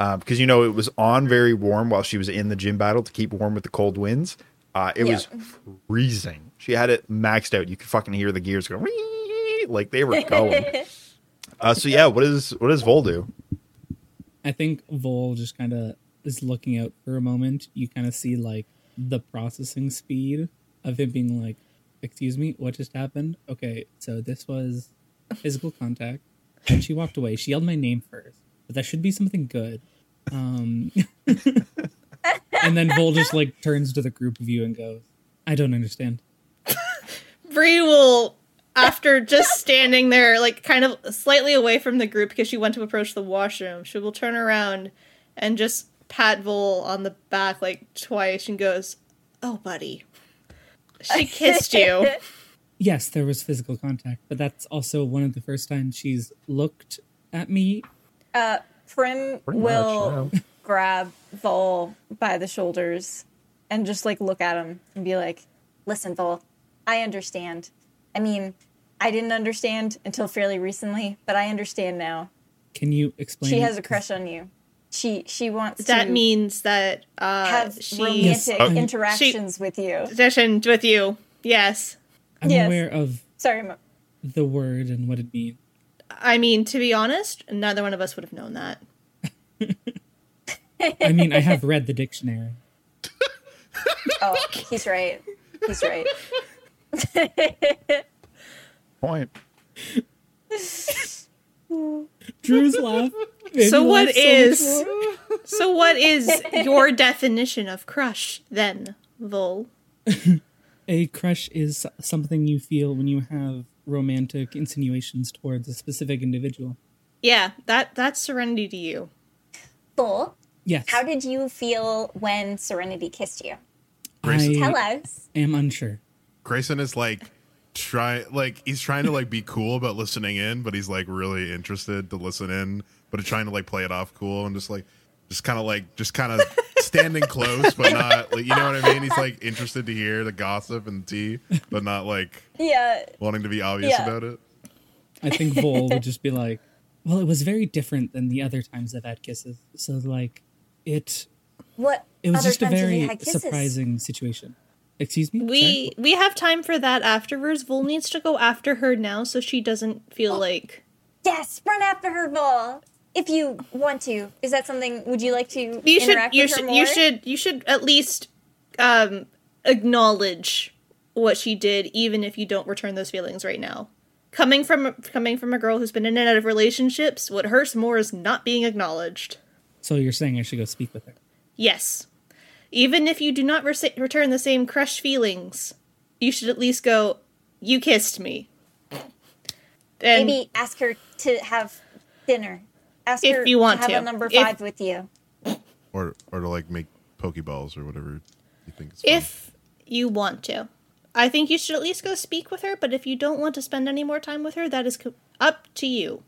Uh, because you know it was on very warm while she was in the gym battle to keep warm with the cold winds. Uh, it was freezing. She had it maxed out. You could fucking hear the gears go "Wee," like they were going. uh, so yeah, what is what does Vol do? I think Vol just kind of is looking out for a moment. You kind of see like the processing speed of him being like, "Excuse me, what just happened?" Okay, so this was physical contact, and she walked away. She yelled my name first, but that should be something good. Um, and then Vol just like turns to the group of you and goes, "I don't understand." Bree will, after just standing there, like kind of slightly away from the group because she went to approach the washroom, she will turn around and just pat Vol on the back like twice and goes, "Oh, buddy, she kissed you." Yes, there was physical contact, but that's also one of the first times she's looked at me. Uh, Prim Pretty will much, grab Vol by the shoulders and just like look at him and be like, "Listen, Vol, I understand. I mean, I didn't understand until fairly recently, but I understand now. Can you explain? She has a crush on you. She she wants that to means that uh, have she romantic Yes. Oh. interactions with you. auditioned with you. Yes, I'm Yes. aware of Sorry, Mo- the word and what it means. I mean to be honest, neither one of us would have known that. I mean, I have read the dictionary. oh, he's right. He's right. Point. Drew's laugh. made So me what laugh so is much. so what is your definition of crush then, Vol? a crush is something you feel when you have romantic insinuations towards a specific individual. Yeah, that that's serenity to you. Vol, Yes, how did you feel when Serenity kissed you? Grayson, Tell us. I us. am unsure. Grayson is like try like he's trying to like be cool about listening in, but he's like really interested to listen in, but he's trying to like play it off cool and just like just kind of like just kind of standing close, but not like you know what I mean. He's like interested to hear the gossip and tea, but not like Yeah. wanting to be obvious Yeah. about it. I think Vol would just be like, "Well, it was very different than the other times I've had kisses. So like, it What? it was other just a times have you very had kisses? surprising situation." Excuse me. We we have time for that afterwards. Vol needs to go after her now so she doesn't feel like Yes, run after her, Vol. If you want to. Is that something? Would you like to you should interact you with her should more? you should you should at least um acknowledge what she did even if you don't return those feelings right now. Coming from coming from a girl who's been in and out of relationships, what hurts more is not being acknowledged. So you're saying I should go speak with her? Yes. Even if you do not rece- return the same crush feelings, you should at least go, You kissed me. And Maybe ask her to have dinner. Ask If her you want to have to. a number If- five with you. Or or to like make pokeballs or whatever you think is fun. if you want to. I think you should at least go speak with her, but if you don't want to spend any more time with her, that is co- up to you.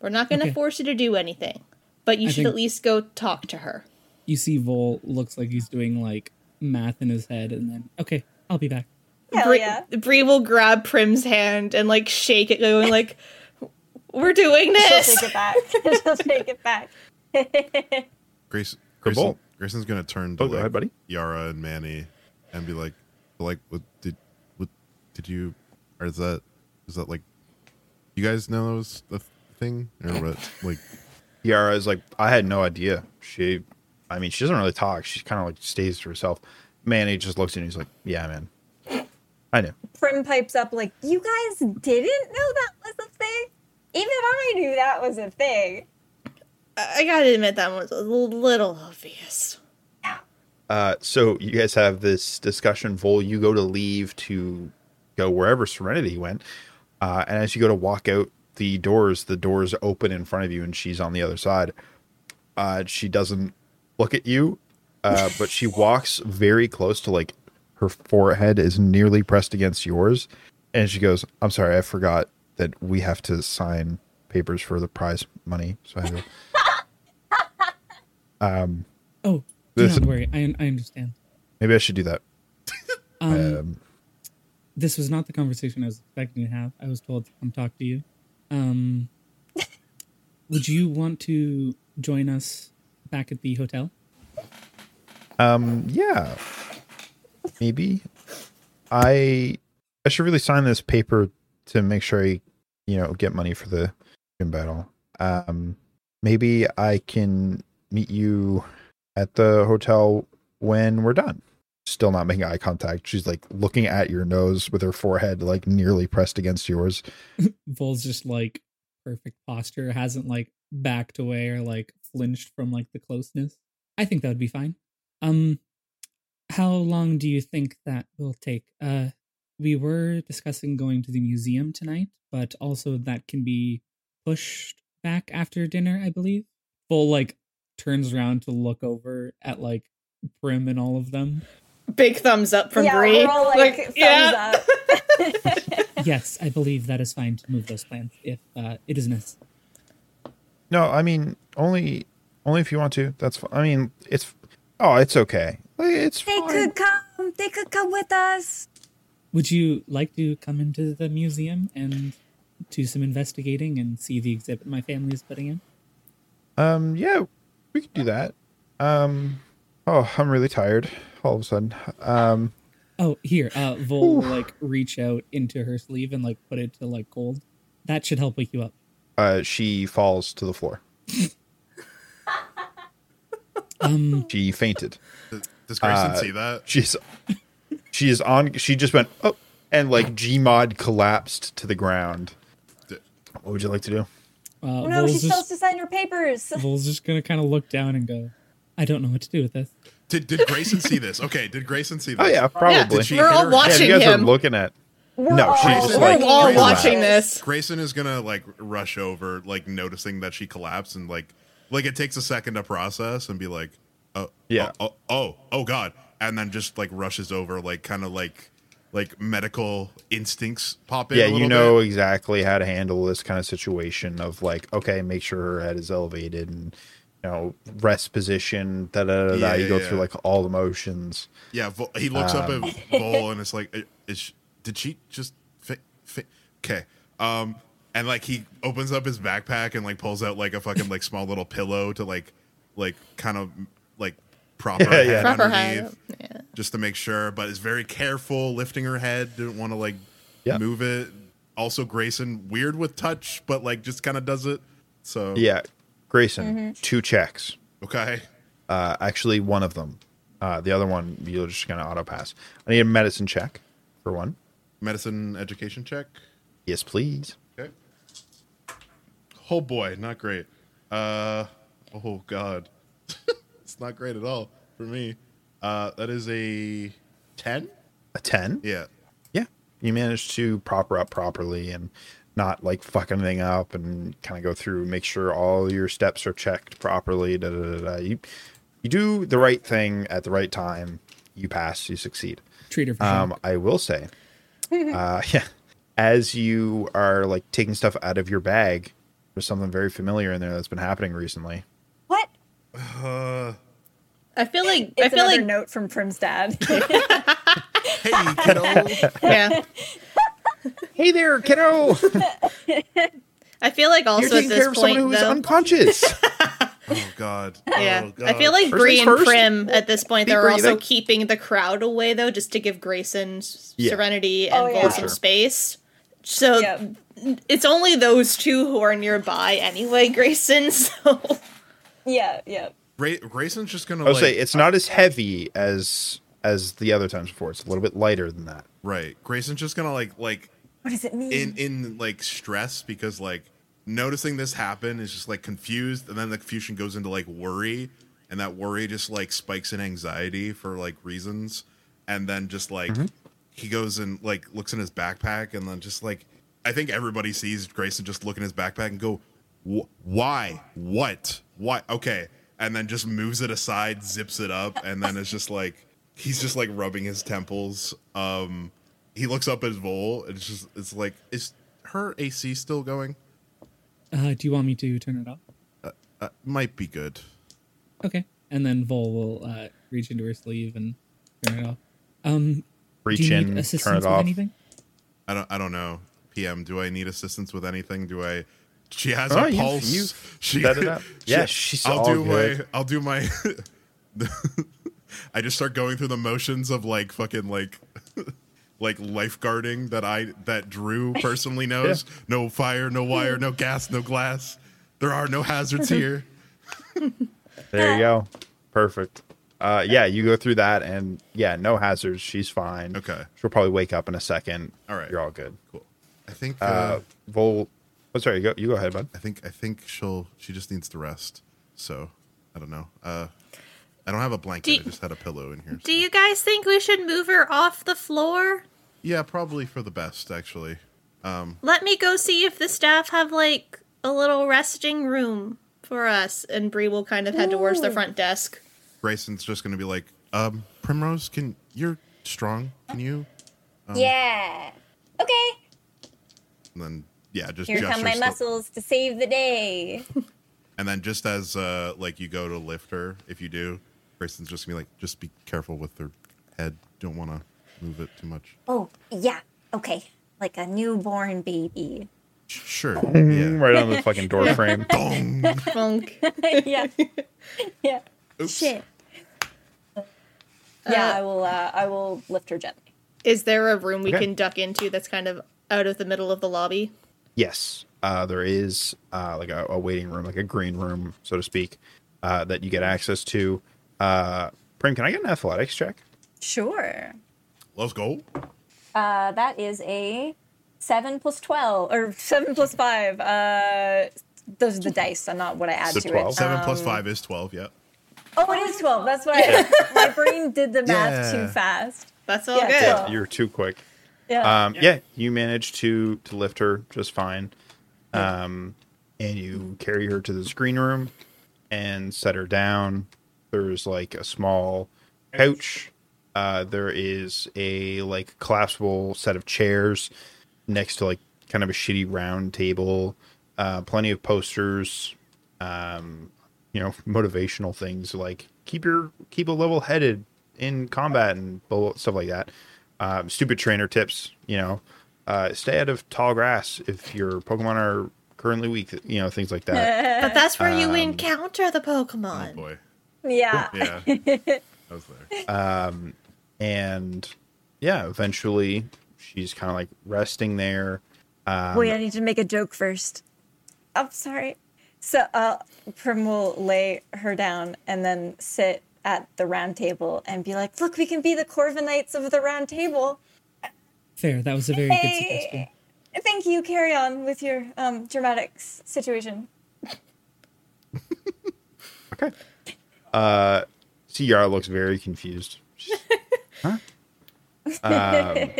We're not going to Okay. force you to do anything, but you I should at least go talk to her. You see, Vol looks like he's doing like math in his head, and then okay, I'll be back. Hell Bree, yeah. Bree will grab Prim's hand and like shake it, going like, "We're doing She'll this." take it back. She'll take it back. Grace, Grayson. Grayson's gonna turn to Oh, go like ahead, buddy. Yara and Manny and be like, like, what did, what did you, or is that, is that like, you guys know that was the thing or what? Like, Yara is like, I had no idea. She, I mean, she doesn't really talk. She kind of like stays to herself. Manny just looks at you and he's like, Yeah, man. I knew. Prim pipes up like, you guys didn't know that was a thing? Even I knew that was a thing. I I gotta admit that one was a little obvious. Yeah. Uh, so you guys have this discussion. Vol, you go to leave to go wherever Serenity went, uh, and as you go to walk out the doors, the doors open in front of you, and she's on the other side. Uh, she doesn't look at you, uh, but she walks very close to like her forehead is nearly pressed against yours, and she goes, "I'm sorry, I forgot that we have to sign papers for the prize money." So I had to- Oh, do This- not worry, I I understand. maybe I should do that. Um, Um, this was not the conversation I was expecting to have. I was told to come talk to you. Um, would you want to join us back at the hotel? Um, yeah, maybe. I I should really sign this paper to make sure I, you know, get money for the gym battle. Um, maybe I can meet you at the hotel when we're done. Still not making eye contact. She's like looking at your nose with her forehead like nearly pressed against yours. Vol's just like perfect posture, hasn't like backed away or like flinched from like the closeness. I think that would be fine. Um how long do you think that will take? Uh we were discussing going to the museum tonight, but also that can be pushed back after dinner, I believe. Vol like turns around to look over at like Prim and all of them. Big thumbs up from yeah, Bree. we're all like, thumbs yeah. up. yes, I believe that is fine to move those plans if uh, it is necessary. No, I mean only only if you want to. That's fine. I mean it's oh it's okay. It's They fine. could come. They could come with us. Would you like to come into the museum and do some investigating and see the exhibit my family is putting in? Um yeah, we could do that. Um oh I'm really tired all of a sudden. Um Oh, here, uh, Vol will like reach out into her sleeve and like put it to like cold. That should help wake you up. uh she falls to the floor. Um, She fainted. Does Grayson Uh, see that? She's she is on she just went oh and like Gmod collapsed to the ground. What would you like to do? uh, Oh no, Vol's she's supposed to sign her papers. Vol's just gonna kind of look down and go, "I don't know what to do with this." Did did Grayson see this? Okay, did Grayson see this? Oh yeah, probably. Did she We're all her- yeah, watching you guys him. are looking at We're No, all she's just We're like- all Grayson watching this. Grayson is gonna like rush over, like noticing that she collapsed, and like like it takes a second to process and be like, oh, oh Yeah. oh oh oh, oh god, and then just like rushes over, like kind of like like medical instincts pop in. yeah, a you know bit. exactly how to handle this kind of situation of like, okay, make sure her head is elevated and you know rest position. Da da da. da. Yeah, you go yeah, through like all the motions. Yeah, Vol- he looks up Um, at Vol and it's like, is she, did she just fit? fit? Okay. Um, and like he opens up his backpack and like pulls out like a fucking like small little pillow to like like kind of like proper Yeah, yeah. head Proper underneath. Yeah. just to make sure, but is very careful lifting her head. Didn't want to like Yeah. move it. Also, Grayson weird with touch, but like just kind of does it. So Yeah, Grayson, two checks. okay. Uh, actually, one of them. Uh, the other one you're just gonna auto pass. I need a medicine check for one. Medicine education check. Yes, please. Okay. Oh boy, not great. Uh oh god. it's not great at all for me. Uh that is a 10? A ten. Yeah. Yeah, you managed to proper up properly and not like fuck anything up and kind of go through, make sure all your steps are checked properly. Da, da, da, da. You you do the right thing at the right time. You pass. You succeed. Treat her for Um, sure. I will say, uh, yeah, as you are like taking stuff out of your bag, there's something very familiar in there that's been happening recently. What? Uh I feel like It's I feel another like note from Prim's dad. hey kiddo. yeah. Hey there, kiddo! I feel like also You're also at taking this care of someone who's though. unconscious. oh god. yeah, Oh, I feel like First Bree and first. Prim at this point they're also breathing. keeping the crowd away though, just to give Grayson Yeah. serenity Oh, and yeah. Some sure. space. So Yep. it's only those two who are nearby anyway, Grayson. So yeah, yeah. Gra- Grayson's just gonna I would like say it's not as heavy as as the other times before. It's a little bit lighter than that. right. Grayson's just gonna like like What does it mean? in in like stress because like noticing this happen is just like confused and then the confusion goes into like worry and that worry just like spikes in anxiety for like reasons and then just like he goes and like looks in his backpack and then just like i think everybody sees grayson just look in his backpack and go why? What? Why? Okay. And then just moves it aside zips it up and then it's just like he's just like rubbing his temples um he looks up at his Vol. It's just it's like is her AC still going? Uh, do you want me to turn it off? Uh, might be good. Okay. And then Vol will uh, reach into her sleeve and turn it off. Um, Reach do you in, need turn it with off. anything? I don't I don't know. PM, do I need assistance with anything? Do I? She has Oh, a you- pulse. you she, set it up. she- Yeah, she's I'll all do good. my. I'll do my. I just start going through the motions of like fucking like. Like lifeguarding that I that Drew personally knows. No fire, no wire, no gas, no glass. There are no hazards here. There you go. Perfect. Uh, yeah, you go through that, and yeah, no hazards. She's fine. Okay. She'll probably wake up in a second. All right. You're all good. Cool. I think. Uh, Uh, Vol. Oh, sorry. You go. You go ahead, bud. I think I think she'll she just needs to rest. So I don't know. Uh I don't have a blanket. Do you- I just had a pillow in here. do so- you guys think we should move her off the floor? Yeah, probably for the best actually. Let me go see if the staff have like a little resting room. for us, and Bree will kind of head towards the front desk. Grayson's just gonna be like, um, Primrose, can you're strong? Can you? yeah. Okay. And then yeah, just Here come gestures my to- muscles to save the day. And then just as uh like you go to lift her, if you do, Grayson's just gonna be like, just be careful with her head. Don't want to move it too much. Oh, yeah. Okay. Like a newborn baby. Sure. Yeah. Right on the fucking door frame. Dong. Funk. yeah. Yeah. Oops. Shit. Yeah, I will. Uh, I will lift her gently. Is there a room we Okay. can duck into that's kind of out of the middle of the lobby? Yes, uh, there is uh, like a, a waiting room, like a green room, so to speak, uh, that you get access to. Uh, Prim, can I get an athletics check? Sure. Let's go. Uh, that is a seven plus twelve, or seven plus five. Uh, those are the dice, and not what I add So to 12. it. Seven Um, five is twelve. Yeah. Oh, it is twelve. That's why my brain did the math Yeah. too fast. That's all Yeah, good. yeah. You're too quick. Yeah. Um, yeah, you manage to to lift her just fine, um, and you carry her to the screen room and set her down. There's like a small couch. Uh, there is a like collapsible set of chairs next to like kind of a shitty round table. Uh, plenty of posters. Um, you know, motivational things like keep your keep a level headed in combat and stuff like that. Um, stupid trainer tips, you know, uh, stay out of tall grass if your Pokemon are currently weak, you know, things like that. But that's where Um, you encounter the Pokemon. Oh Pokemon. boy. yeah. Yeah. I was there. And yeah, eventually she's kind of like resting there. Um, Wait, I need to make a joke first. I'm sorry. So, uh, Prim will lay her down and then sit at the round table and be like, "Look, we can be the Corviknights of the round table." Fair. That was a very good suggestion. Thank you. Carry on with your um, dramatic situation. Okay. Uh, see, Yara looks very confused. She's- huh? Um,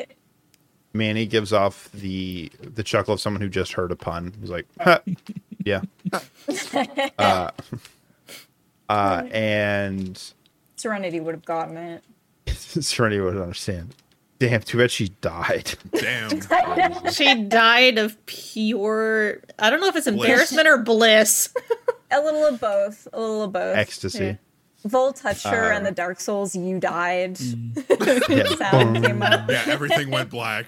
Manny gives off the the chuckle of someone who just heard a pun. He's like, "Huh, "Yeah." uh, uh, and Serenity would have gotten it. Serenity would understand. Damn, too bad she died. Damn. She died of pure. I don't know if it's embarrassment or bliss. A little of both. A little of both. Ecstasy. Vol touched her, and Uh, the Dark Souls, you died. Yeah. Sound came up. Yeah. Everything went black.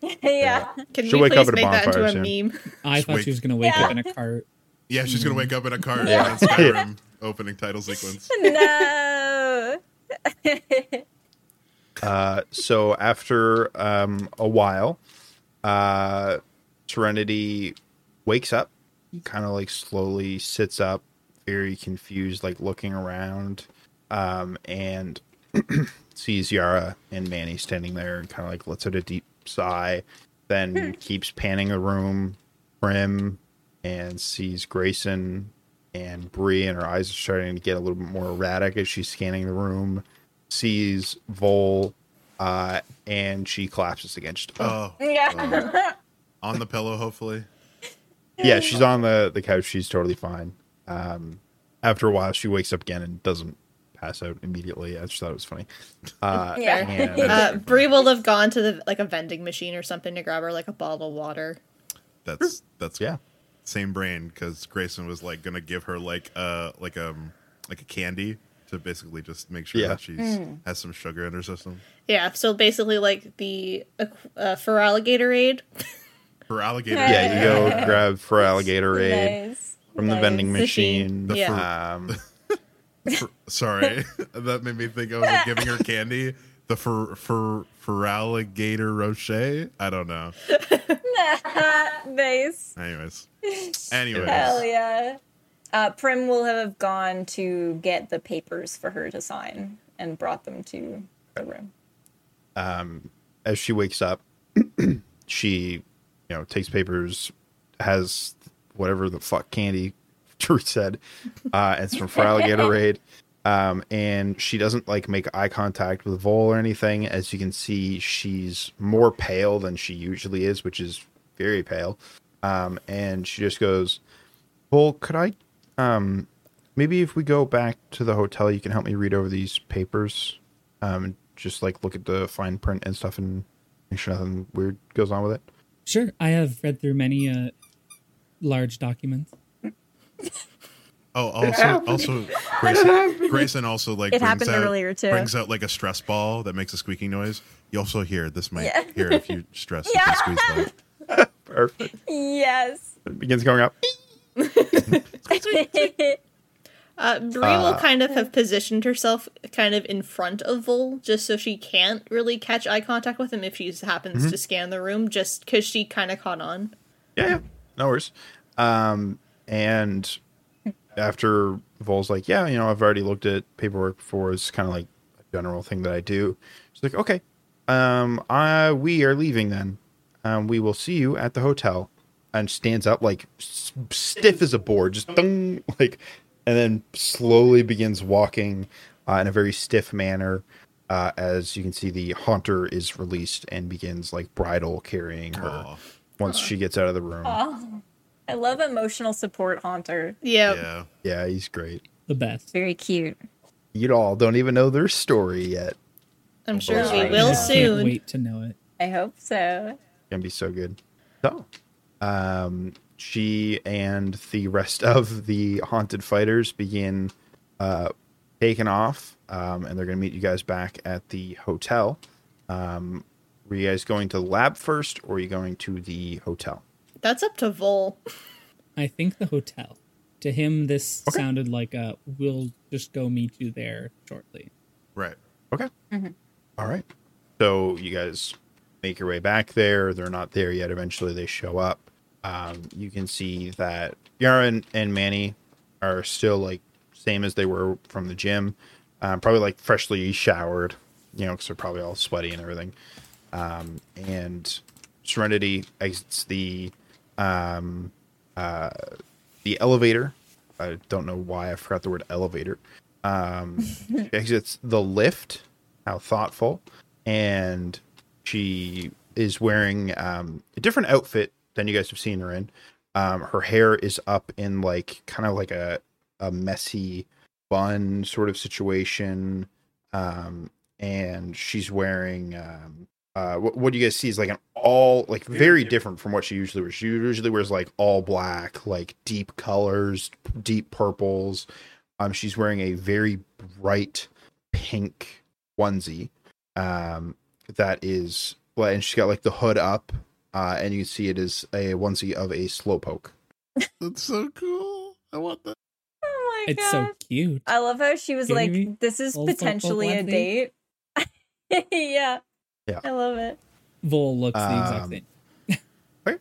yeah. Can She'll we wake up please at a make that into a meme? I Just thought wait. she was gonna wake Yeah. up in a cart. Yeah, she's gonna wake up in a cart Yeah. in Skyrim opening title sequence. No. Uh, so after um, a while, uh, Serenity wakes up, kind of like slowly sits up, very confused, like looking around, um, and sees Yara and Manny standing there and kind of like lets out a deep sigh, then keeps panning the room, Prim, and sees Grayson and Bree, and her eyes are starting to get a little bit more erratic as she's scanning the room. Sees Vol, uh, and she collapses against. Oh, yeah. on the pillow, hopefully. yeah, she's on the the couch. She's totally fine. Um, after a while, she wakes up again and doesn't pass out immediately. I just thought it was funny. Uh, Yeah. and- Uh, Bree will have gone to the like a vending machine or something to grab her like a bottle of water. That's that's yeah. same brain because Grayson was like gonna give her like uh like um like a candy to basically just make sure Yeah. that she's has some sugar in her system. Yeah, so basically like the uh, for alligator aid. For alligator, Yeah, you go grab for alligator aid Nice. From the vending Machine. machine. Yeah. Um, For- sorry, that made me think I was like, giving her candy. The for for for alligator rocher. I don't know. nice. Anyways, anyways, Hell yeah. Uh, Prim will have gone to get the papers for her to sign and brought them to the room. Um, as she wakes up, she, you know, takes papers, has whatever the fuck candy Truth said, uh, some for alligator aid. Um, and she doesn't like make eye contact with Vol or anything. As you can see, she's more pale than she usually is, which is very pale. Um, and she just goes, Well, could I, um, maybe if we go back to the hotel, you can help me read over these papers, um, just like look at the fine print and stuff, and make sure nothing weird goes on with it. Sure, I have read through many uh, large documents. Oh, also, also, Grayson, Grayson also like It brings happened out, earlier, too. Brings out like a stress ball that makes a squeaking noise. You also hear this might Yeah. hear if you stress Yeah. if you squeeze that. Perfect. Yes. It begins going up. Uh, Bree will kind of have positioned herself kind of in front of Vol, just so she can't really catch eye contact with him if she happens to scan the room, just because she kind of caught on. Yeah, yeah. No worries. Um, and after Vol's like, yeah, you know, I've already looked at paperwork before. It's kind of like a general thing that I do. She's like, okay, um, I, we are leaving then. Um, we will see you at the hotel. And stands up like s- stiff as a board, just like, and then slowly begins walking uh, in a very stiff manner. Uh, as you can see, the haunter is released and begins like bridal carrying her Aw. Once she gets out of the room. I love emotional support haunter. Yeah. Yeah. Yeah, he's great. The best. Very cute. You all don't even know their story yet. I'm sure we right. will I can't soon. wait to know it. I hope so. Gonna be so good. So, um, she and the rest of the haunted fighters begin uh, taking off, um, and they're gonna meet you guys back at the hotel. Um, were you guys going to the lab first, or are you going to the hotel? That's up to Vol. I think the hotel. To him, this sounded like a "we'll just go meet you there shortly." Right. Okay. All right. So you guys make your way back there. They're not there yet. Eventually, they show up. Um, you can see that Yara and, and Manny are still like same as they were from the gym. Um, probably like freshly showered, you know, because they're probably all sweaty and everything. Um, and Serenity exits the um, uh, the elevator. I don't know why I forgot the word elevator. Um, she exits the lift. How thoughtful! And she is wearing um, a different outfit than you guys have seen her in. Um, her hair is up in like kind of like a a messy bun sort of situation. Um, and she's wearing um, uh, what, what do you guys see is like an all like very different from what she usually wears. She usually wears like all black, like deep colors, deep purples. Um, she's wearing a very bright pink onesie. Um, that is well, and she's got like the hood up, uh, and you can see it is a onesie of a slowpoke. That's so cool. I want that. Oh my It's god. so cute. I love how she was Kidding like, this is potentially a date. yeah. Yeah. I love it. Vol looks the exact Um, same.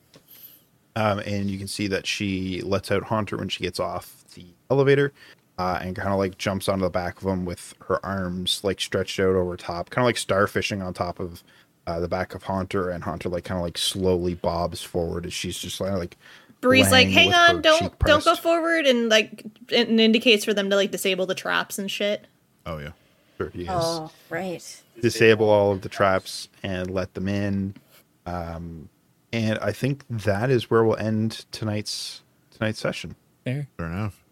Um, and you can see that she lets out Haunter when she gets off the elevator, uh, and kind of like jumps onto the back of him with her arms like stretched out over top, kind of like starfishing on top of uh, the back of Haunter, and Haunter like kind of like slowly bobs forward as she's just kind of like Bree's like, hang on, don't don't go forward, and like it indicates for them to like disable the traps and shit. Oh yeah. Sure, yes. Oh, right. disable all of the traps and let them in. Um, and I think that is where we'll end tonight's tonight's session. Fair. Fair enough.